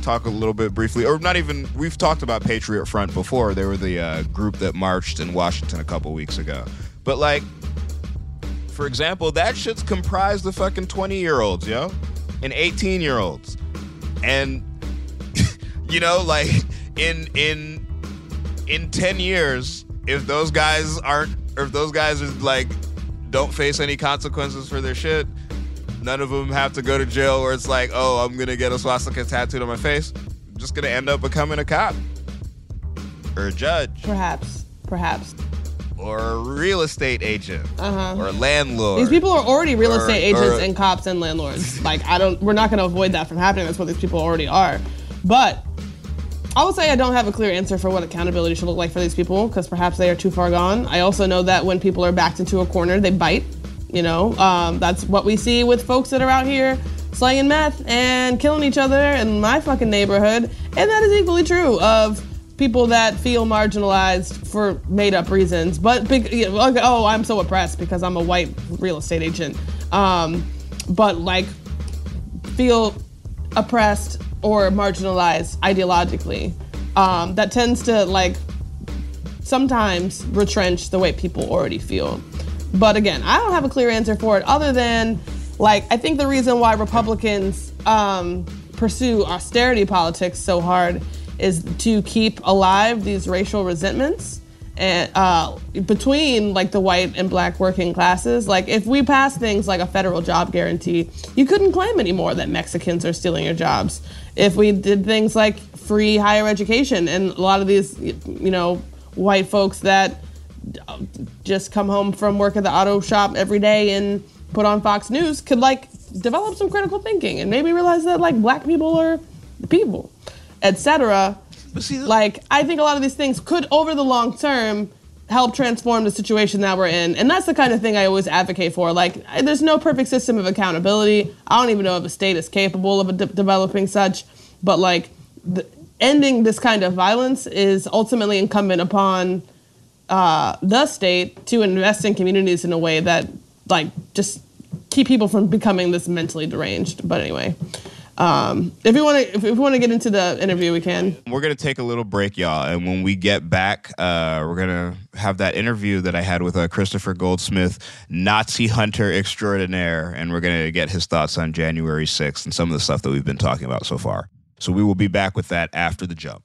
talk a little bit briefly, or not even we've talked about Patriot Front before. They were the uh, group that marched in Washington a couple weeks ago. But like for example, that shit's comprised of fucking 20 year olds, yo, and 18 year olds. And you know, like in in in 10 years, if those guys aren't or if those guys are like don't face any consequences for their shit, none of them have to go to jail where it's like, oh, I'm gonna get a swastika tattooed on my face. I'm just gonna end up becoming a cop. Or a judge. Perhaps. Perhaps. Or a real estate agent. Uh-huh. Or a landlord. These people are already real Or- estate agents or- and cops and landlords. like I don't we're not gonna avoid that from happening. That's what these people already are. But I will say I don't have a clear answer for what accountability should look like for these people because perhaps they are too far gone. I also know that when people are backed into a corner, they bite. You know, um, that's what we see with folks that are out here slaying meth and killing each other in my fucking neighborhood. And that is equally true of people that feel marginalized for made up reasons. But like, oh, I'm so oppressed because I'm a white real estate agent. Um, but like feel oppressed or marginalized ideologically. Um, that tends to like sometimes retrench the way people already feel. But again, I don't have a clear answer for it other than like I think the reason why Republicans um, pursue austerity politics so hard is to keep alive these racial resentments and uh, between like the white and black working classes. Like if we pass things like a federal job guarantee, you couldn't claim anymore that Mexicans are stealing your jobs. If we did things like free higher education and a lot of these, you know, white folks that just come home from work at the auto shop every day and put on Fox News could like develop some critical thinking and maybe realize that like black people are people, etc. Like I think a lot of these things could over the long term help transform the situation that we're in. And that's the kind of thing I always advocate for. Like I- there's no perfect system of accountability. I don't even know if a state is capable of de- developing such, but like the, ending this kind of violence is ultimately incumbent upon uh, the state to invest in communities in a way that like just keep people from becoming this mentally deranged. But anyway, um, if we want to, if we want to get into the interview, we can. We're gonna take a little break, y'all, and when we get back, uh, we're gonna have that interview that I had with uh, Christopher Goldsmith, Nazi hunter extraordinaire, and we're gonna get his thoughts on January 6th and some of the stuff that we've been talking about so far. So we will be back with that after the jump.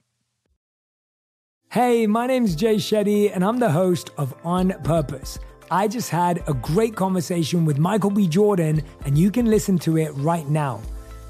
Hey, my name's Jay Shetty, and I'm the host of On Purpose. I just had a great conversation with Michael B. Jordan, and you can listen to it right now.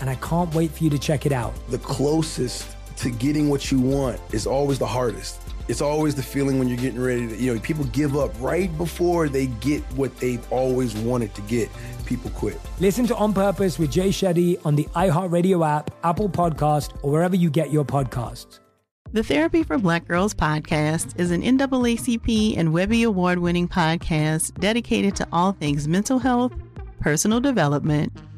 and I can't wait for you to check it out. The closest to getting what you want is always the hardest. It's always the feeling when you're getting ready to, you know, people give up right before they get what they've always wanted to get. People quit. Listen to On Purpose with Jay Shetty on the iHeartRadio app, Apple Podcast, or wherever you get your podcasts. The Therapy for Black Girls podcast is an NAACP and Webby Award winning podcast dedicated to all things mental health, personal development,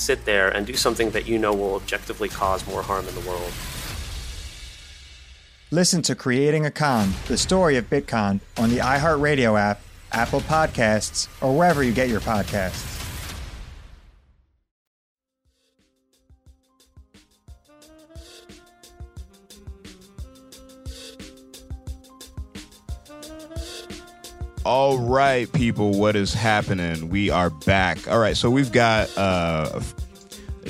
sit there and do something that you know will objectively cause more harm in the world? Listen to Creating a Con, the story of Bitcoin, on the iHeartRadio app Apple Podcasts, or wherever you get your podcasts. All right, people, what is happening? We are back. All right, so we've got uh,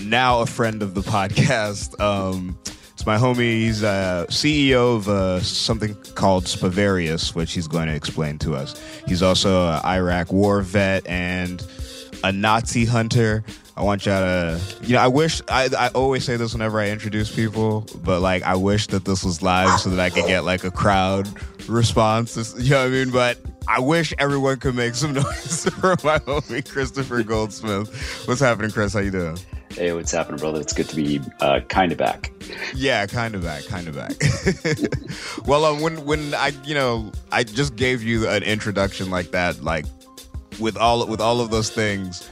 now a friend of the podcast. Um, it's my homie. He's uh, CEO of uh, something called Spavarius, which he's going to explain to us. He's also an Iraq war vet and a Nazi hunter. I want y'all to, you know, I wish, I, I always say this whenever I introduce people, but like, I wish that this was live so that I could get like a crowd response. You know what I mean? But I wish everyone could make some noise for my homie, Christopher Goldsmith. What's happening, Chris? How you doing? Hey, what's happening, brother? It's good to be uh, kind of back. Yeah, kind of back, kind of back. well, um, when when I you know I just gave you an introduction like that, like with all with all of those things,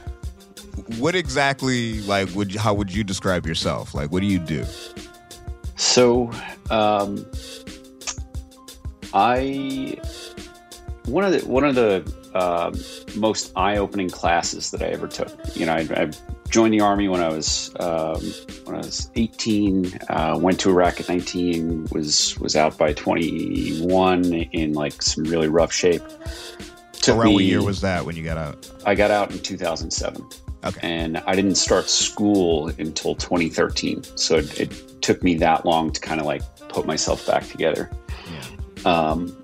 what exactly like would how would you describe yourself? Like, what do you do? So, um, I one of the one of the uh, most eye opening classes that I ever took. You know, I, I joined the army when I was um, when I was 18. Uh, went to Iraq at 19. Was was out by 21 in like some really rough shape. Took Around me, what year was that when you got out? I got out in 2007. Okay. And I didn't start school until 2013. So it, it took me that long to kind of like put myself back together. Yeah. Um,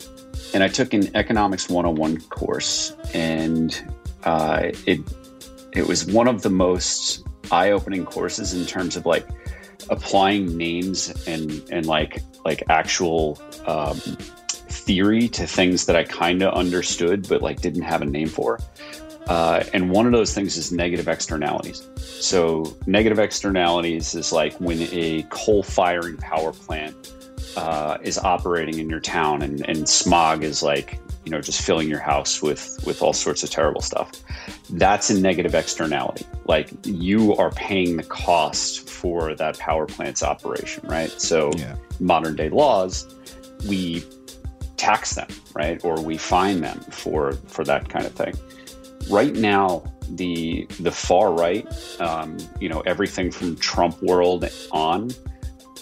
and I took an economics 101 course, and uh, it it was one of the most eye-opening courses in terms of like applying names and and like like actual um, theory to things that I kind of understood but like didn't have a name for. Uh, and one of those things is negative externalities. So negative externalities is like when a coal-firing power plant uh, is operating in your town and, and smog is like you know just filling your house with with all sorts of terrible stuff. That's a negative externality. Like you are paying the cost for that power plant's operation right? So yeah. modern day laws we tax them right? Or we fine them for for that kind of thing. Right now the the far right, um, you know, everything from Trump world on,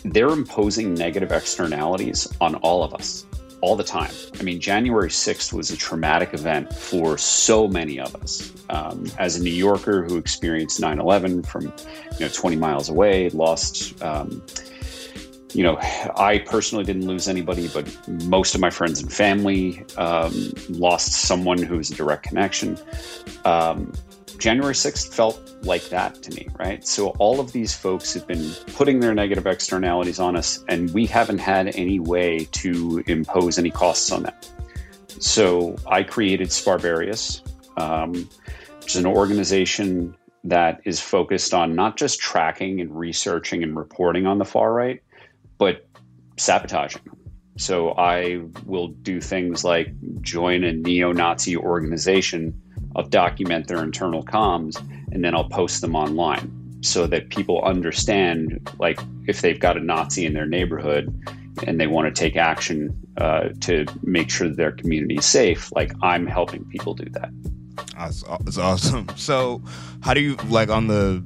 they're imposing negative externalities on all of us all the time. I mean, January 6th was a traumatic event for so many of us. Um, as a New Yorker who experienced 9 11 from, you know, 20 miles away, lost, um, you know, I personally didn't lose anybody, but most of my friends and family um, lost someone who was a direct connection. January 6th felt like that to me, right? So all of these folks have been putting their negative externalities on us, and we haven't had any way to impose any costs on them. So I created Sparbarius, um, which is an organization that is focused on not just tracking and researching and reporting on the far right, but sabotaging. So I will do things like join a neo Nazi organization I'll document their internal comms and then I'll post them online so that people understand like if they've got a Nazi in their neighborhood and they want to take action uh, to make sure that their community is safe, like I'm helping people do that. That's, that's awesome. So, how do you like on the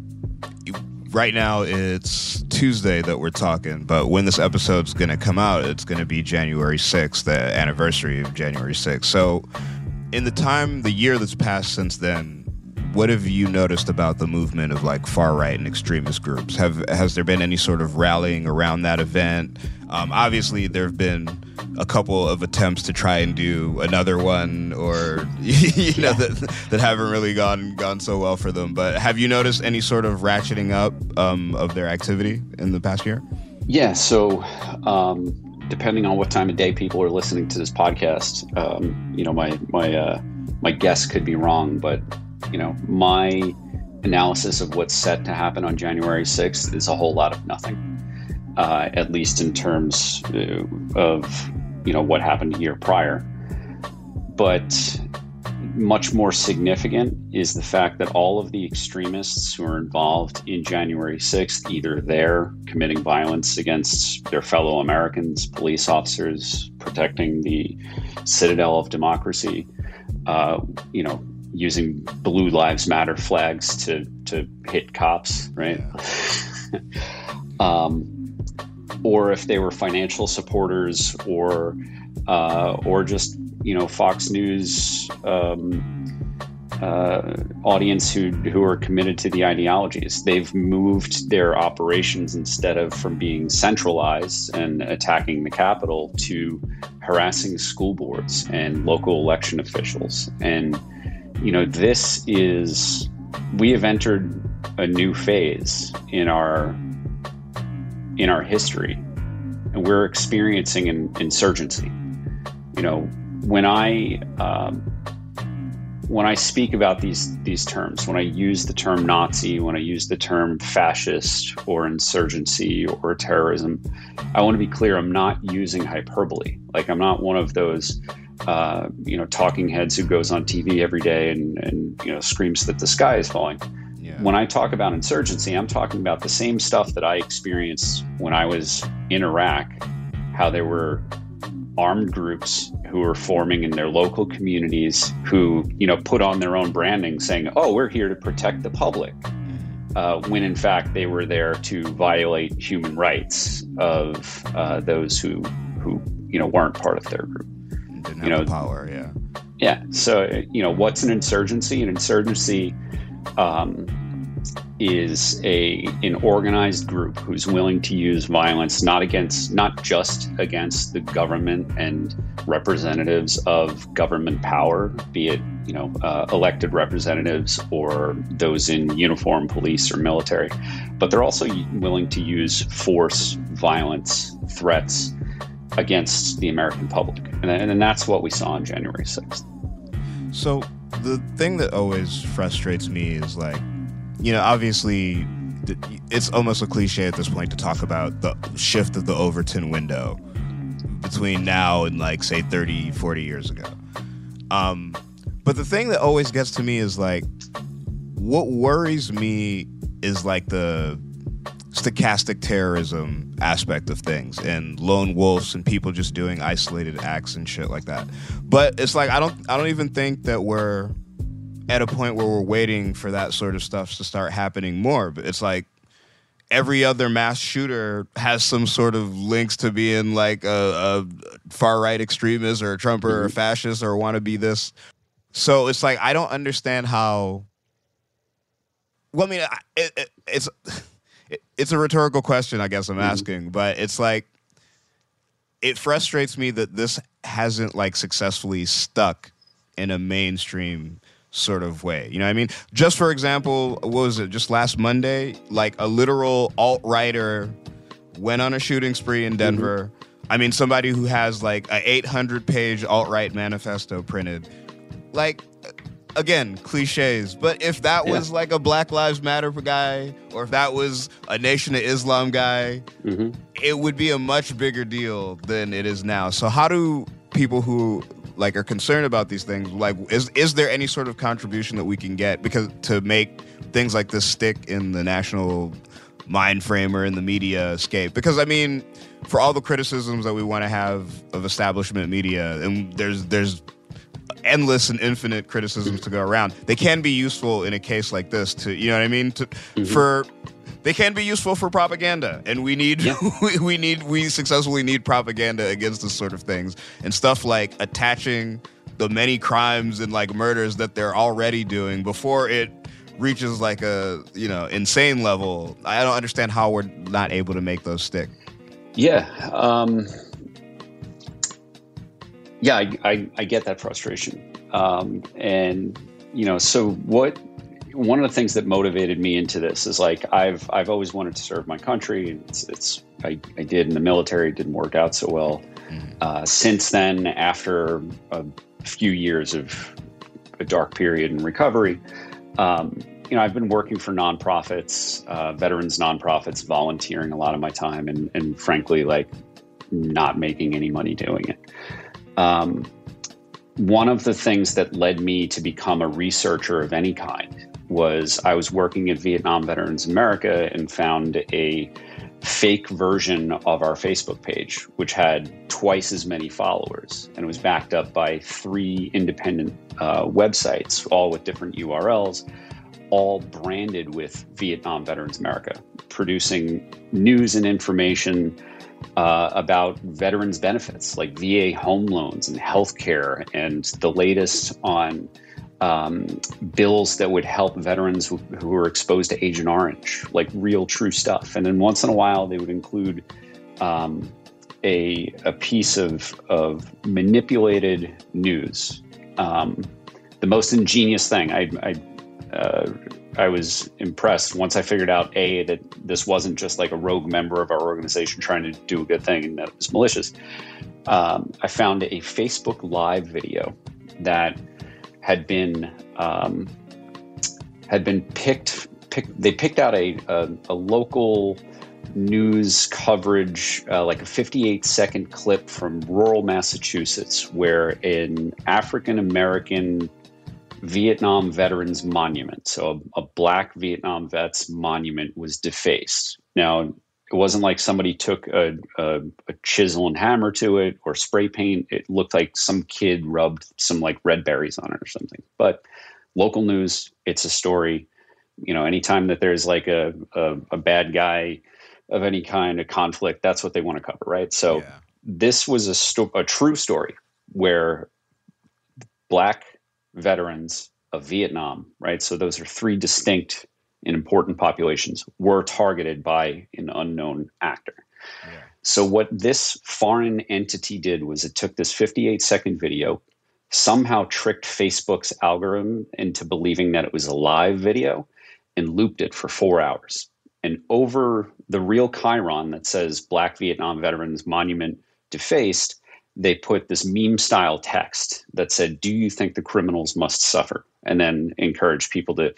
right now it's Tuesday that we're talking, but when this episode's going to come out, it's going to be January 6th, the anniversary of January 6th. So, in the time, the year that's passed since then, what have you noticed about the movement of like far right and extremist groups? Have has there been any sort of rallying around that event? Um, obviously, there have been a couple of attempts to try and do another one, or you know that that haven't really gone gone so well for them. But have you noticed any sort of ratcheting up um, of their activity in the past year? Yeah. So. Um depending on what time of day people are listening to this podcast, um, you know, my my uh, my guess could be wrong, but you know, my analysis of what's set to happen on January 6th is a whole lot of nothing, uh, at least in terms uh, of you know what happened a year prior. But much more significant is the fact that all of the extremists who are involved in January 6th, either there committing violence against their fellow Americans, police officers, protecting the citadel of democracy, uh, you know, using Blue Lives Matter flags to, to hit cops, right? Yeah. um, or if they were financial supporters or uh, or just you know Fox News um, uh, audience who who are committed to the ideologies. They've moved their operations instead of from being centralized and attacking the Capitol to harassing school boards and local election officials. And you know this is we have entered a new phase in our in our history and we're experiencing an insurgency you know when I um, when I speak about these these terms, when I use the term Nazi, when I use the term fascist or insurgency or terrorism, I want to be clear. I'm not using hyperbole. Like I'm not one of those uh, you know talking heads who goes on TV every day and and you know screams that the sky is falling. Yeah. When I talk about insurgency, I'm talking about the same stuff that I experienced when I was in Iraq. How there were armed groups who are forming in their local communities who you know put on their own branding saying oh we're here to protect the public uh, when in fact they were there to violate human rights of uh, those who who you know weren't part of their group. Didn't you know power yeah. yeah so you know what's an insurgency? An insurgency um, is a an organized group who's willing to use violence not against not just against the government and representatives of government power be it you know uh, elected representatives or those in uniform police or military but they're also willing to use force violence threats against the american public. And, and that's what we saw on january 6th so the thing that always frustrates me is like you know, obviously, it's almost a cliche at this point to talk about the shift of the Overton window between now and like say 30 40 years ago. Um, but the thing that always gets to me is like what worries me is like the stochastic terrorism aspect of things and lone wolves and people just doing isolated acts and shit like that. But it's like i don't i don't even think that we're at a point where we're waiting for that sort of stuff to start happening more. But it's like every other mass shooter has some sort of links to being like a, a far right extremist or a Trumper or a mm-hmm. fascist or want to be this. So it's like I don't understand how. Well, I mean, it, it, it's it, it's a rhetorical question, I guess I'm mm-hmm. asking, but it's like it frustrates me that this hasn't like successfully stuck in a mainstream sort of way. You know what I mean? Just for example, what was it? Just last Monday, like a literal alt writer went on a shooting spree in mm-hmm. Denver. I mean, somebody who has like a 800 page alt right manifesto printed. Like, again, cliches. But if that Yeah. was like a Black Lives Matter guy, or if that was a Nation of Islam guy, mm-hmm. it would be a much bigger deal than it is now. So how do people who like are concerned about these things like is is there any sort of contribution that we can get because to make things like this stick in the national mind frame or in the media scape because i mean for all the criticisms that we want to have of establishment media and there's there's endless and infinite criticisms to go around. They can be useful in a case like this to you know what I mean to mm-hmm. for they can be useful for propaganda and we need we, we need we successfully need propaganda against this sort of things and stuff like attaching the many crimes and like murders that they're already doing before it reaches like a you know insane level i don't understand how we're not able to make those stick Yeah. Um, yeah, I, I, I get that frustration. Um, and, you know, so what, one of the things that motivated me into this is like, I've, I've always wanted to serve my country. and It's, it's, I, I did in the military, it didn't work out so well. Uh, since then, after a few years of a dark period in recovery, um, you know, I've been working for nonprofits, uh, veterans nonprofits, volunteering a lot of my time, and, and frankly, like not making any money doing it. Um, one of the things that led me to become a researcher of any kind was I was working at Vietnam Veterans America and found a fake version of our Facebook page, which had twice as many followers. And was backed up by three independent uh, websites, all with different URLs, all branded with Vietnam Veterans America, producing news and information uh, about veterans benefits like VA home loans and healthcare, and the latest on um, bills that would help veterans who, who were exposed to Agent Orange, like real true stuff. And then once in a while, they would include um, a, a piece of, of manipulated news. Um, the most ingenious thing, I, I, uh, I was impressed once I figured out A, that this wasn't just like a rogue member of our organization trying to do a good thing and that it was malicious. Um, I found a Facebook Live video that had been um, had been picked. picked they picked out a, a, a local news coverage, uh, like a 58 second clip from rural Massachusetts, where an African American Vietnam veterans monument, so a, a black Vietnam vets monument, was defaced. Now, it wasn't like somebody took a, a, a chisel and hammer to it or spray paint. It looked like some kid rubbed some like red berries on it or something. But local news, it's a story. You know, anytime that there's like a, a, a bad guy of any kind, a conflict, that's what they want to cover, right? So this was a, sto- a true story where black veterans of Vietnam, right? So those are three distinct and important populations were targeted by an unknown actor. So what this foreign entity did was it took this 58 second video, somehow tricked Facebook's algorithm into believing that it was a live video and looped it for 4 hours. And over the real Chiron that says Black Vietnam Veterans Monument defaced, they put this meme style text that said, Do you think the criminals must suffer? And then encourage people to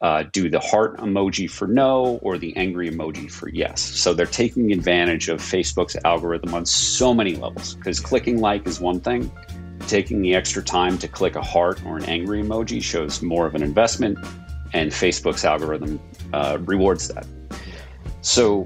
uh, do the heart emoji for no or the angry emoji for yes. So they're taking advantage of Facebook's algorithm on so many levels because clicking like is one thing. Taking the extra time to click a heart or an angry emoji shows more of an investment, and Facebook's algorithm uh, rewards that. So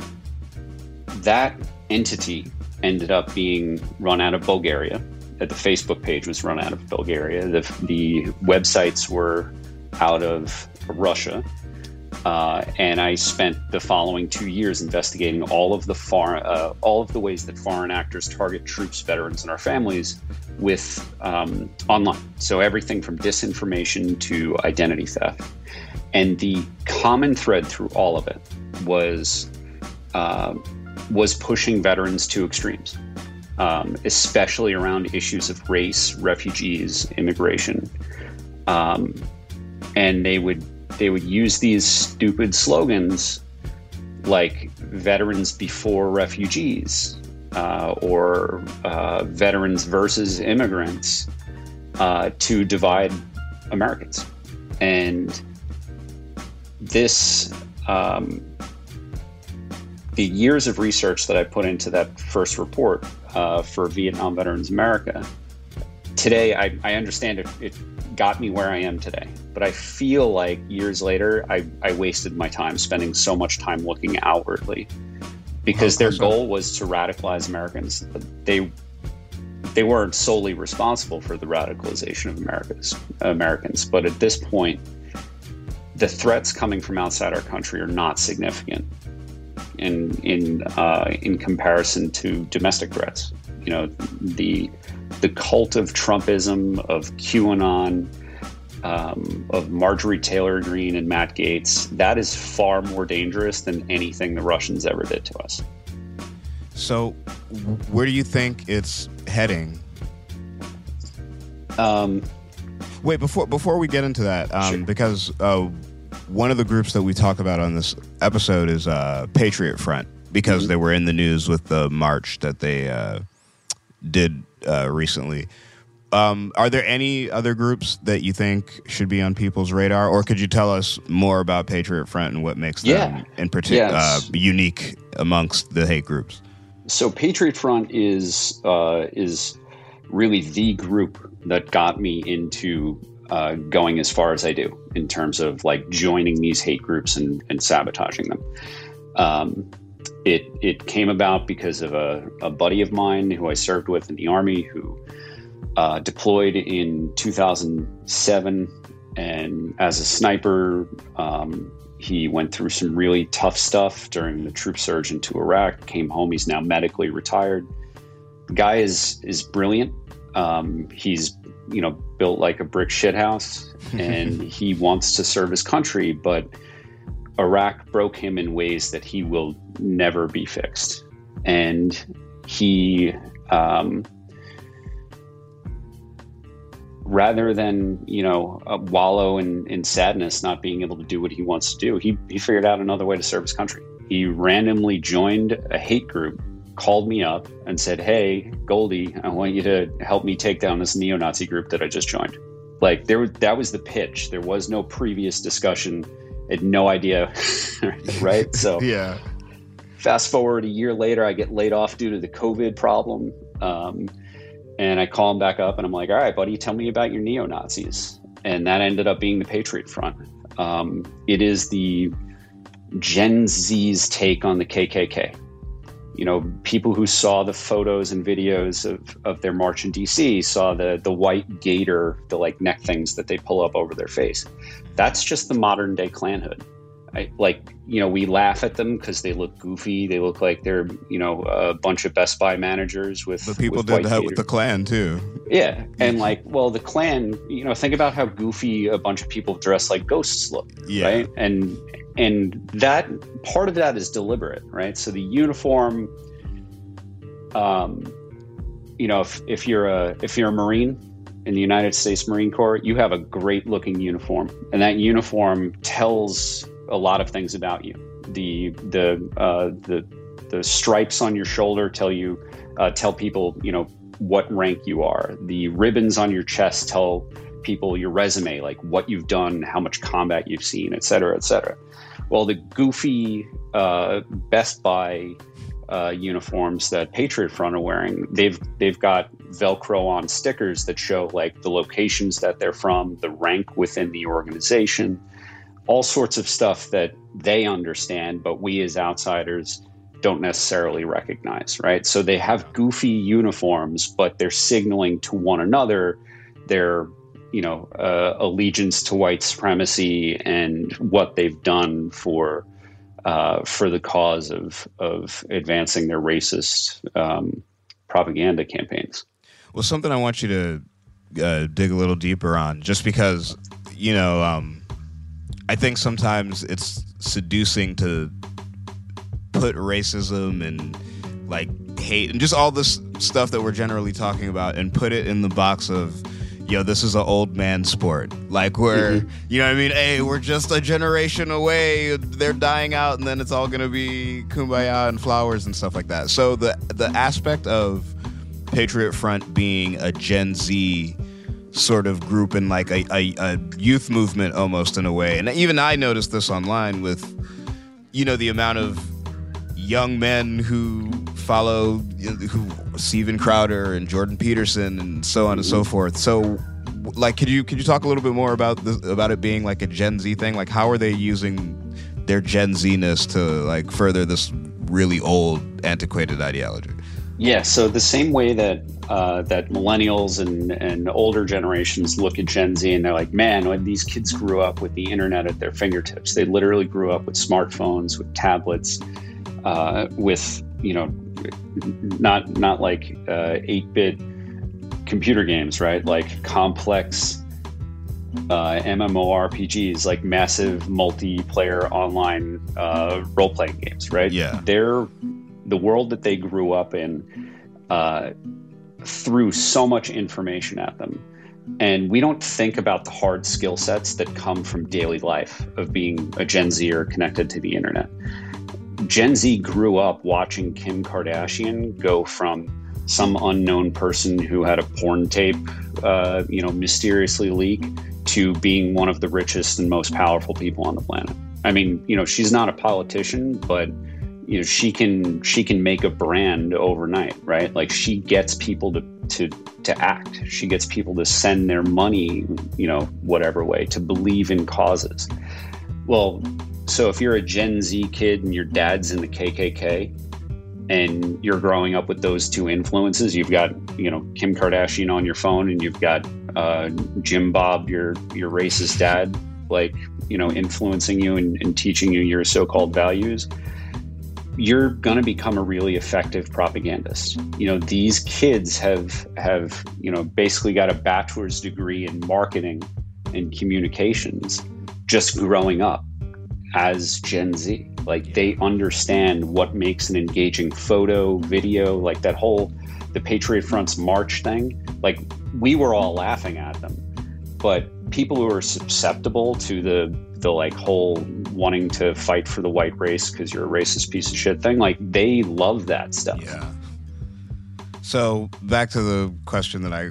that entity ended up being run out of Bulgaria. The Facebook page was run out of Bulgaria. The, the websites were out of Russia. Uh, and I spent the following two years investigating all of the far, uh, all of the ways that foreign actors target troops, veterans, and our families with um, online. So everything from disinformation to identity theft. And the common thread through all of it was uh, was pushing veterans to extremes, um, especially around issues of race, refugees, immigration, um, and they would they would use these stupid slogans like "veterans before refugees" uh, or uh, "veterans versus immigrants" uh, to divide Americans, and this um, the years of research that I put into that first report uh, for Vietnam Veterans America, today I, I understand it, it, got me where I am today. But I feel like years later, I, I wasted my time spending so much time looking outwardly because their goal was to radicalize Americans. They they weren't solely responsible for the radicalization of Americans, Americans, but at this point, the threats coming from outside our country are not significant in in uh, in comparison to domestic threats. You know, the the cult of Trumpism, of QAnon, um, of Marjorie Taylor Greene and Matt Gaetz, that is far more dangerous than anything the Russians ever did to us. So, where do you think it's heading? Um, Wait, before before we get into that, um, sure. because uh, one of the groups that we talk about on this episode is uh, Patriot Front, because mm-hmm. they were in the news with the march that they uh, did uh, recently. Um, are there any other groups that you think should be on people's radar, or could you tell us more about Patriot Front and what makes yeah. them in particular yes. uh, unique amongst the hate groups? So Patriot Front is uh, is really the group that got me into uh, going as far as I do in terms of like joining these hate groups and, and sabotaging them. Um, it it came about because of a, a, buddy of mine who I served with in the army who uh, deployed in 2007 and as a sniper um, he went through some really tough stuff during the troop surge into Iraq came home he's now medically retired. The guy is is brilliant. Um, he's you know built like a brick shithouse and he wants to serve his country but iraq broke him in ways that he will never be fixed and he um, rather than you know uh, wallow in, in sadness not being able to do what he wants to do he, he figured out another way to serve his country he randomly joined a hate group called me up and said, Hey, Goldie, I want you to help me take down this neo Nazi group that I just joined. Like, there, was that was the pitch. There was no previous discussion. I had no idea. right. So, yeah. Fast forward a year later, I get laid off due to the COVID problem. Um, and I call him back up and I'm like, All right, buddy, tell me about your neo Nazis. And that ended up being the Patriot Front. Um, it is the Gen Z's take on the KKK you know, people who saw the photos and videos of, of their march in DC saw the the white gaiter, the like neck things that they pull up over their face. That's just the modern day Klan hood. I, like you know, we laugh at them because they look goofy. They look like they're you know a bunch of Best Buy managers with. But people with did that gaiters. with the Klan too. Yeah, and like, well, the Klan. You know, think about how goofy a bunch of people dressed like ghosts look. Yeah. Right, and and that part of that is deliberate, right? So the uniform, um, you know, if, if you're a if you're a Marine in the United States Marine Corps, you have a great looking uniform, and that uniform tells a lot of things about you. The the uh, the the stripes on your shoulder tell you uh, tell people you know what rank you are. The ribbons on your chest tell people your resume, like what you've done, how much combat you've seen, et cetera, et cetera. Well, the goofy uh, Best Buy uh, uniforms that Patriot Front are wearing, they've they've got Velcro on stickers that show like the locations that they're from, the rank within the organization, all sorts of stuff that they understand, but we as outsiders don't necessarily recognize, right? So they have goofy uniforms, but they're signaling to one another they're you know uh, allegiance to white supremacy and what they've done for uh, for the cause of of advancing their racist um, propaganda campaigns. Well, something I want you to uh, dig a little deeper on, just because you know, um, I think sometimes it's seducing to put racism and like hate and just all this stuff that we're generally talking about and put it in the box of yo this is an old man sport. Like we're mm-hmm. you know what i mean? Hey we're just a generation away. They're dying out and then it's all gonna be kumbaya and flowers and stuff like that. So the the aspect of patriot front being a gen z sort of group and like a, a, a youth movement almost in a way and even i noticed this online with you know the amount of young men who follow who Steven Crowder and Jordan Peterson and so on and so forth. So like could you could you talk a little bit more about this about it being like a Gen Z thing? Like how are they using their Gen Z-ness to like further this really old antiquated ideology? Yeah, so the same way that uh, that millennials and, and older generations look at Gen Z and they're like, man, when these kids grew up with the internet at their fingertips. They literally grew up with smartphones, with tablets, uh, with you know, not not like eight uh, bit computer games, right? Like complex uh, MMORPGs, like massive multiplayer online uh, role playing games, right? Yeah, they're the world that they grew up in uh, threw so much information at them. And we don't think about the hard skill sets that come from daily life of being a Gen Zer connected to the internet. Gen Z grew up watching Kim Kardashian go from some unknown person who had a porn tape, uh, you know, mysteriously leak to being one of the richest and most powerful people on the planet. I mean, you know, she's not a politician, but you know, she can she can make a brand overnight, right? Like she gets people to to to act. She gets people to send their money, you know, whatever way, to believe in causes. Well, so if you're a Gen Z kid and your dad's in the KKK and you're growing up with those two influences, you've got, you know, Kim Kardashian on your phone and you've got uh, Jim Bob, your your racist dad, like, you know, influencing you and, and teaching you your so-called values, you're going to become a really effective propagandist. You know, these kids have have, you know, basically got a bachelor's degree in marketing and communications just growing up as Gen Z. Like they understand what makes an engaging photo, video, like that whole the Patriot Front's march thing. Like we were all laughing at them, but people who are susceptible to the the like whole wanting to fight for the white race because you're a racist piece of shit thing, like they love that stuff. Yeah. So back to the question that I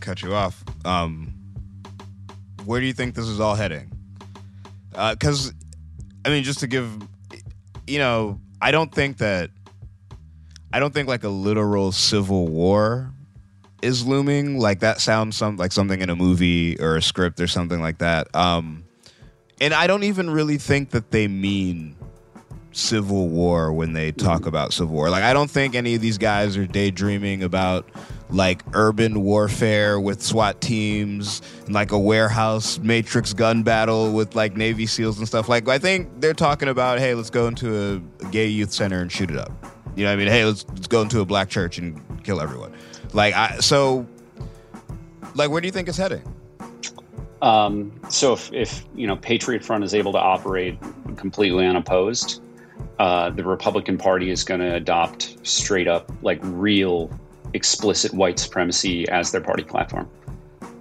cut you off. Um, where do you think this is all heading? Because uh, I mean, just to give, you know, I don't think that, I don't think like a literal civil war is looming. Like that sounds some like something in a movie or a script or something like that. Um, and I don't even really think that they mean civil war when they talk about civil war. Like I don't think any of these guys are daydreaming about like urban warfare with SWAT teams and like a warehouse matrix gun battle with like Navy SEALs and stuff. Like I think they're talking about, hey, let's go into a, gay youth center and shoot it up. You know what I mean? Hey, let's, let's go into a black church and kill everyone. Like I so like where do you think it's heading? Um, so if, if you know Patriot Front is able to operate completely unopposed, uh, the Republican Party is going to adopt straight up like real explicit white supremacy as their party platform.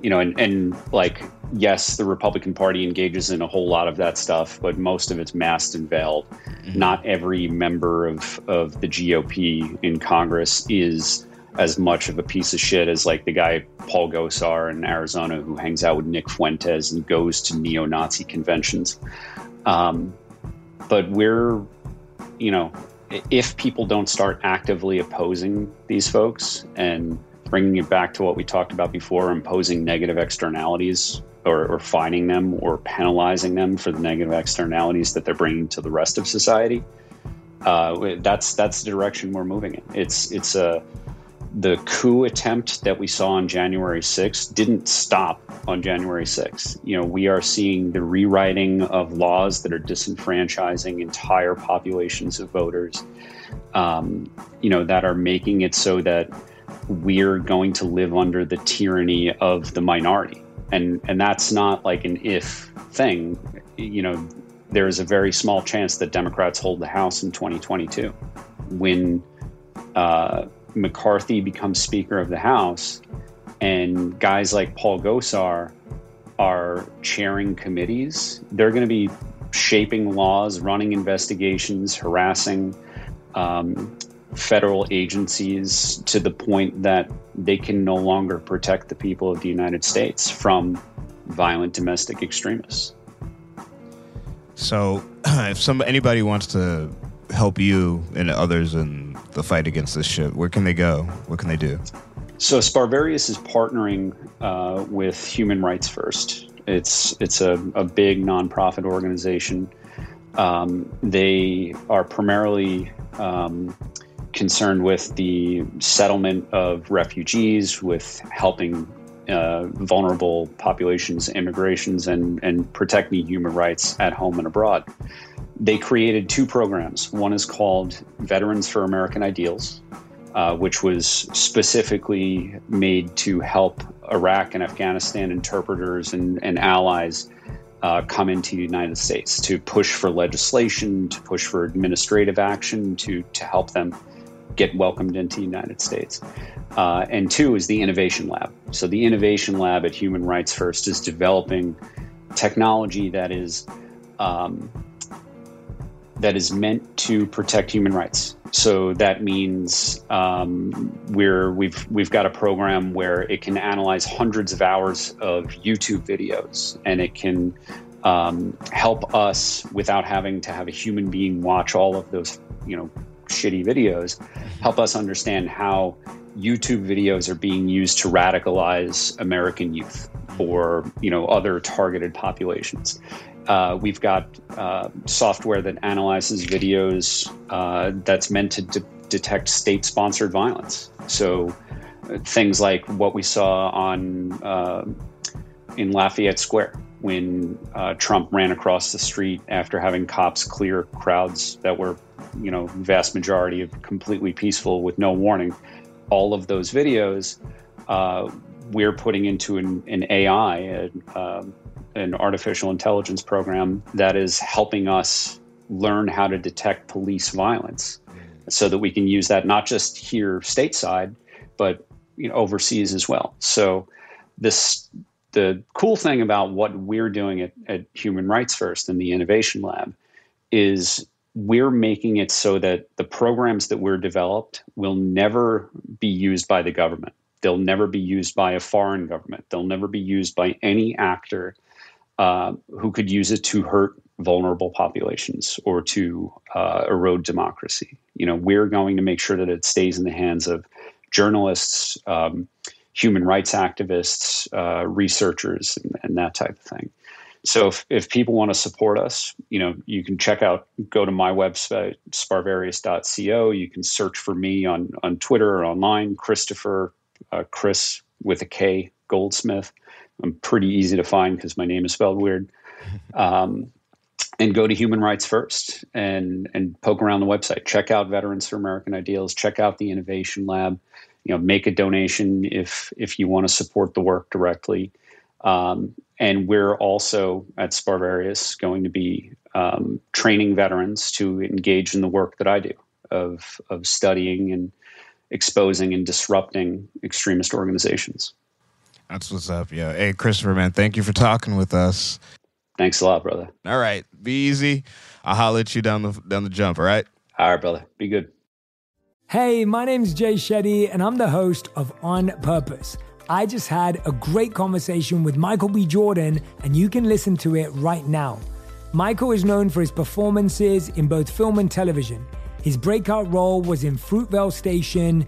You know, and, and like, yes, the Republican Party engages in a whole lot of that stuff, but most of it's masked and veiled. Mm-hmm. Not every member of, of the GOP in Congress is as much of a piece of shit as like the guy Paul Gosar in Arizona who hangs out with Nick Fuentes and goes to neo Nazi conventions. Um, but we're, you know, if people don't start actively opposing these folks and bringing it back to what we talked about before, imposing negative externalities or, or fining them or penalizing them for the negative externalities that they're bringing to the rest of society, uh, that's that's the direction we're moving in. It's it's a the coup attempt that we saw on January 6th didn't stop on January 6th. You know, we are seeing the rewriting of laws that are disenfranchising entire populations of voters, um, you know, that are making it so that we're going to live under the tyranny of the minority. And, and that's not like an if thing. You know, there is a very small chance that Democrats hold the House in 2022. When uh, McCarthy becomes Speaker of the House, and guys like Paul Gosar are chairing committees, they're going to be shaping laws, running investigations, harassing um, federal agencies to the point that they can no longer protect the people of the United States from violent domestic extremists. So, if some anybody wants to help you and others in the fight against this shit, where can they go? What can they do? So Sparverius is partnering uh, with Human Rights First. It's it's a, a big nonprofit organization. Um, they are primarily um, concerned with the settlement of refugees, with helping uh, vulnerable populations, immigrations, and and protecting human rights at home and abroad they created two programs. One is called Veterans for American Ideals, uh, which was specifically made to help Iraq and Afghanistan interpreters and, and allies uh, come into the United States to push for legislation, to push for administrative action, to, to help them get welcomed into the United States. Uh, and two is the Innovation Lab. So the Innovation Lab at Human Rights First is developing technology that is um, that is meant to protect human rights. So that means um, we're we've we've got a program where it can analyze hundreds of hours of YouTube videos, and it can um, help us without having to have a human being watch all of those you know shitty videos. Help us understand how YouTube videos are being used to radicalize American youth or you know other targeted populations. Uh, we've got uh, software that analyzes videos uh, that's meant to de- detect state sponsored violence. So uh, things like what we saw on uh, in Lafayette Square when uh, Trump ran across the street after having cops clear crowds that were, you know, vast majority of completely peaceful with no warning. All of those videos we're putting into an, an AI, an artificial intelligence program that is helping us learn how to detect police violence so that we can use that not just here stateside but you know, overseas as well. So this the cool thing about what we're doing at, at human rights first in the innovation lab is we're making it so that the programs that we're developed will never be used by the government. They'll never be used by a foreign government. They'll never be used by any actor uh, who could use it to hurt vulnerable populations or to uh, erode democracy. You know, we're going to make sure that it stays in the hands of journalists, um, human rights activists, uh, researchers, and, and, that type of thing. So if, if people want to support us, you know, you can check out, go to my website, sparverius.co. You can search for me on, on Twitter or online, Christopher, uh, Chris with a K, Goldsmith. I'm pretty easy to find because my name is spelled weird. Um, and go to Human Rights First and and poke around the website. Check out Veterans for American Ideals. Check out the Innovation Lab. You know, make a donation if if you want to support the work directly. Um, and we're also at Sparverius going to be um, training veterans to engage in the work that I do of of studying and exposing and disrupting extremist organizations. That's what's up. Yeah. Hey, Christopher, man, thank you for talking with us. Thanks a lot, brother. All right. Be easy. I'll holler at you down the down the jump, all right? All right, brother. Be good. Hey, my name's Jay Shetty, and I'm the host of On Purpose. I just had a great conversation with Michael B. Jordan, and you can listen to it right now. Michael is known for his performances in both film and television. His breakout role was in Fruitvale Station,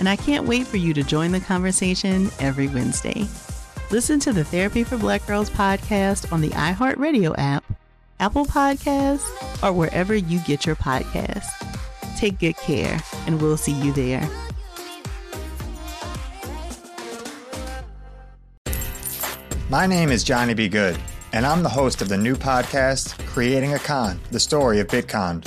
and I can't wait for you to join the conversation every Wednesday. Listen to the Therapy for Black Girls podcast on the iHeartRadio app, Apple Podcasts, or wherever you get your podcasts. Take good care, and we'll see you there. My name is Johnny B. Good, and I'm the host of the new podcast, Creating a Con The Story of Bitcon.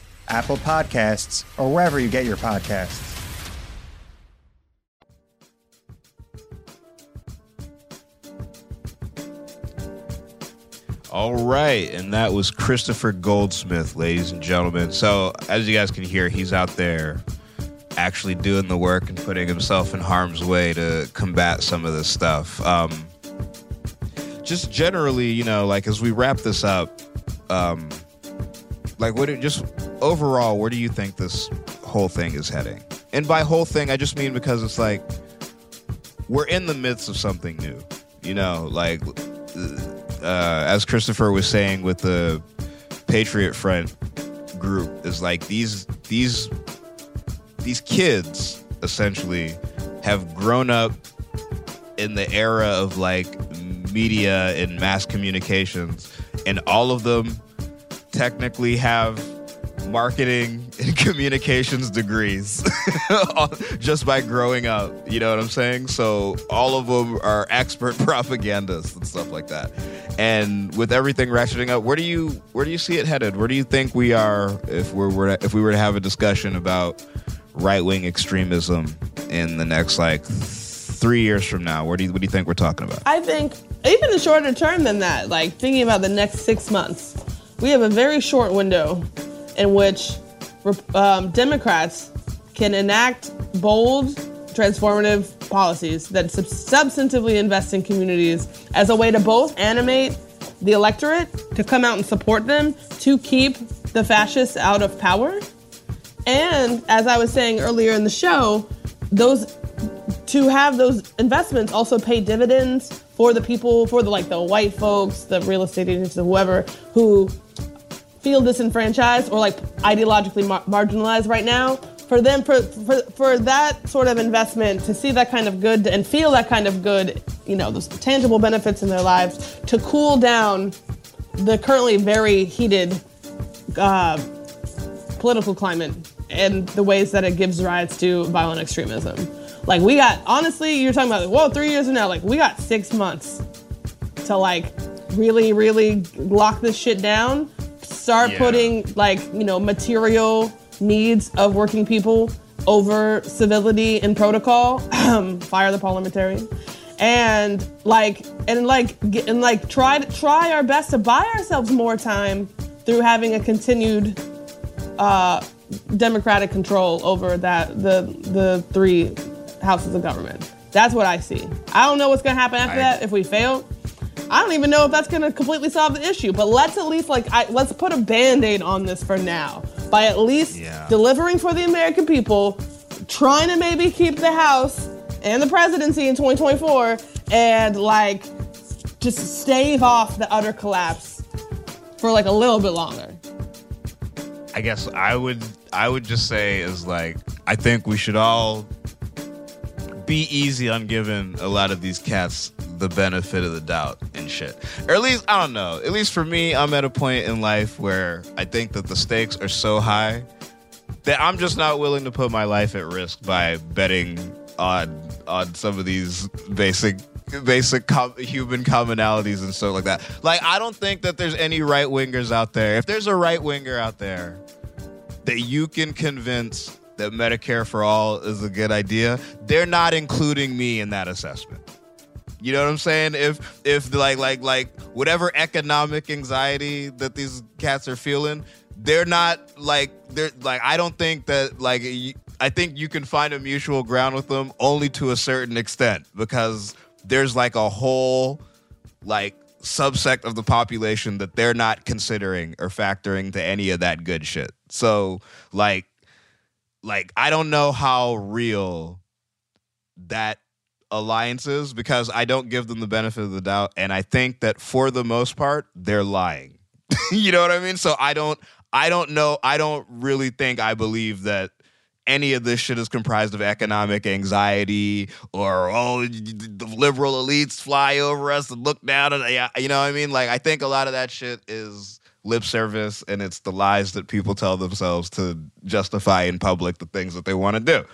Apple Podcasts, or wherever you get your podcasts. All right, and that was Christopher Goldsmith, ladies and gentlemen. So, as you guys can hear, he's out there actually doing the work and putting himself in harm's way to combat some of this stuff. Um, just generally, you know, like as we wrap this up, um, like what? It, just overall, where do you think this whole thing is heading? And by whole thing, I just mean because it's like we're in the midst of something new. You know, like uh, as Christopher was saying with the Patriot Front group, is like these these these kids essentially have grown up in the era of like media and mass communications, and all of them technically have marketing and communications degrees just by growing up. You know what I'm saying? So all of them are expert propagandists and stuff like that. And with everything ratcheting up, where do you where do you see it headed? Where do you think we are if we're, we're if we were to have a discussion about right wing extremism in the next like three years from now? Where do you what do you think we're talking about? I think even the shorter term than that, like thinking about the next six months, we have a very short window in which um, Democrats can enact bold, transformative policies that sub- substantively invest in communities as a way to both animate the electorate to come out and support them to keep the fascists out of power. And as I was saying earlier in the show, those to have those investments also pay dividends for the people, for the like the white folks, the real estate agents, whoever who feel disenfranchised or like ideologically mar- marginalized right now for them for, for for that sort of investment to see that kind of good and feel that kind of good you know those tangible benefits in their lives to cool down the currently very heated uh, political climate and the ways that it gives rise to violent extremism. Like we got honestly, you're talking about like, whoa, three years from now, like we got six months to like really, really lock this shit down. Start Yeah. putting like, you know, material needs of working people over civility and protocol. Fire the parliamentarian. And like and like get, and like try to try our best to buy ourselves more time through having a continued uh, democratic control over that the the three houses of government. That's what I see. I don't know what's gonna happen after I- that if we fail. I don't even know if that's gonna completely solve the issue. But let's at least like I, let's put a band-aid on this for now by at least Yeah. delivering for the American people, trying to maybe keep the House and the presidency in 2024, and like just stave off the utter collapse for like a little bit longer. I guess I would I would just say is like I think we should all be easy on giving a lot of these cats the benefit of the doubt and shit. Or at least I don't know. At least for me, I'm at a point in life where I think that the stakes are so high that I'm just not willing to put my life at risk by betting on on some of these basic basic com- human commonalities and stuff like that. Like I don't think that there's any right wingers out there. If there's a right winger out there that you can convince that Medicare for all is a good idea, they're not including me in that assessment. You know what I'm saying? If if like like like whatever economic anxiety that these cats are feeling, they're not like they're like I don't think that like I think you can find a mutual ground with them only to a certain extent because there's like a whole like subsect of the population that they're not considering or factoring to any of that good shit. So like like I don't know how real that alliance is because I don't give them the benefit of the doubt and I think that for the most part they're lying. you know what I mean? So I don't I don't know I don't really think I believe that any of this shit is comprised of economic anxiety or oh the liberal elites fly over us and look down and you know what I mean? Like I think a lot of that shit is lip service and it's the lies that people tell themselves to justify in public the things that they want to do.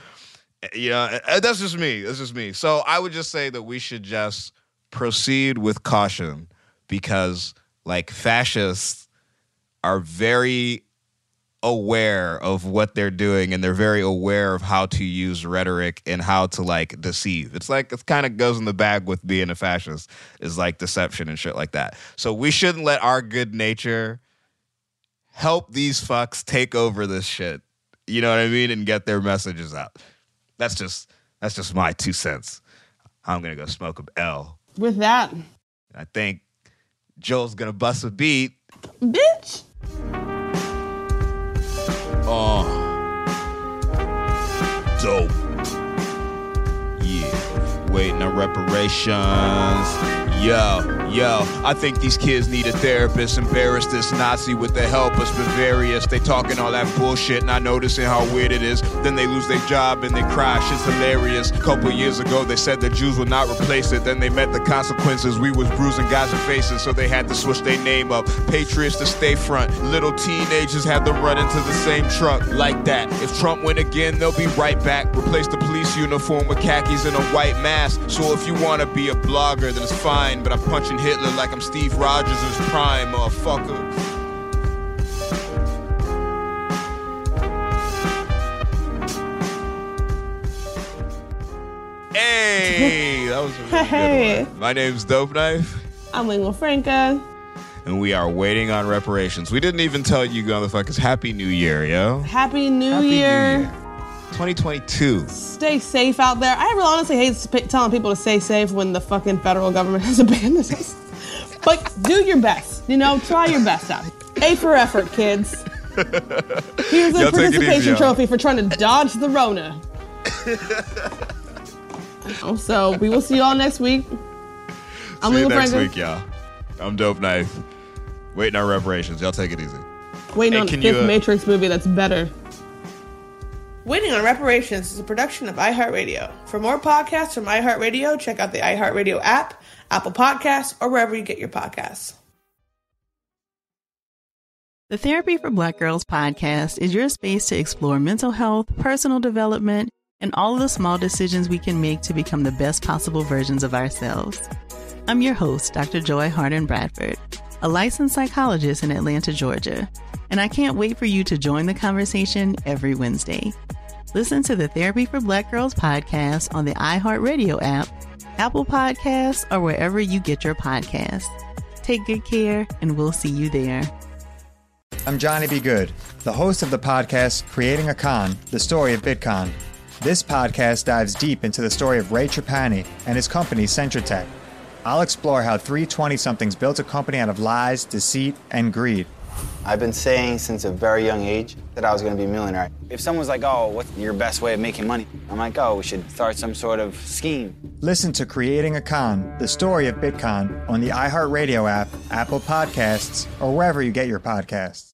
You know, uh, that's just me. That's just me. So I would just say that we should just proceed with caution because like fascists are very aware of what they're doing and they're very aware of how to use rhetoric and how to like deceive. It's like it kind of goes in the bag with being a fascist is like deception and shit like that. So we shouldn't let our good nature help these fucks take over this shit. You know what I mean? And get their messages out. That's just that's just my two cents. I'm gonna go smoke a L. With that, I think Joel's gonna bust a beat. bitch. Oh, dope. Yeah, waiting on reparations. Yo, yo, I think these kids need a therapist. Embarrassed this Nazi with the help us Bavarius. They talking all that bullshit, not noticing how weird it is. Then they lose their job and they cry. Shit's hilarious. Couple years ago, they said the Jews would not replace it. Then they met the consequences. We was bruising guys' faces, so they had to switch their name up. Patriots to stay front. Little teenagers had to run into the same truck like that. If Trump win again, they'll be right back. Replace the police uniform with khakis and a white mask. So if you wanna be a blogger, then it's fine. But I'm punching Hitler like I'm Steve Rogers in his prime, motherfucker. Hey, that was a really good one. My name's Dope Knife, I'm Lingua Franca. and we are waiting on reparations. We didn't even tell you, motherfuckers, Happy New Year, yo. Happy New Happy New Year. Year. 2022. Stay safe out there. I really honestly hate sp- telling people to stay safe when the fucking federal government has abandoned us. But do your best. You know, try your best out. A for effort, kids. Here's a Y'all take easy, participation trophy for trying to dodge the Rona. So we will see you all next week. I'm See you next Franca. week, y'all. I'm Dope Knife. Waiting on reparations. Y'all take it easy. Waiting Hey, on the fifth you, uh, Matrix movie that's better. Waiting on Reparations is a production of iHeartRadio. For more podcasts from iHeartRadio, check out the iHeartRadio app, Apple Podcasts, or wherever you get your podcasts. The Therapy for Black Girls podcast is your space to explore mental health, personal development, and all the small decisions we can make to become the best possible versions of ourselves. I'm your host, Dr. Joy Harden Bradford, a licensed psychologist in Atlanta, Georgia, and I can't wait for you to join the conversation every Wednesday. Listen to the Therapy for Black Girls podcast on the iHeartRadio app, Apple Podcasts, or wherever you get your podcasts. Take good care, and we'll see you there. I'm Johnny B. Good, the host of the podcast Creating a Con, the story of Bitcon. This podcast dives deep into the story of Ray Trapani and his company Centra Tech. I'll explore how 320 somethings built a company out of lies, deceit, and greed. I've been saying since a very young age that I was going to be a millionaire. If someone's like, oh, what's your best way of making money? I'm like, oh, we should start some sort of scheme. Listen to Creating a Con, the story of Bitcon on the iHeartRadio app, Apple Podcasts, or wherever you get your podcasts.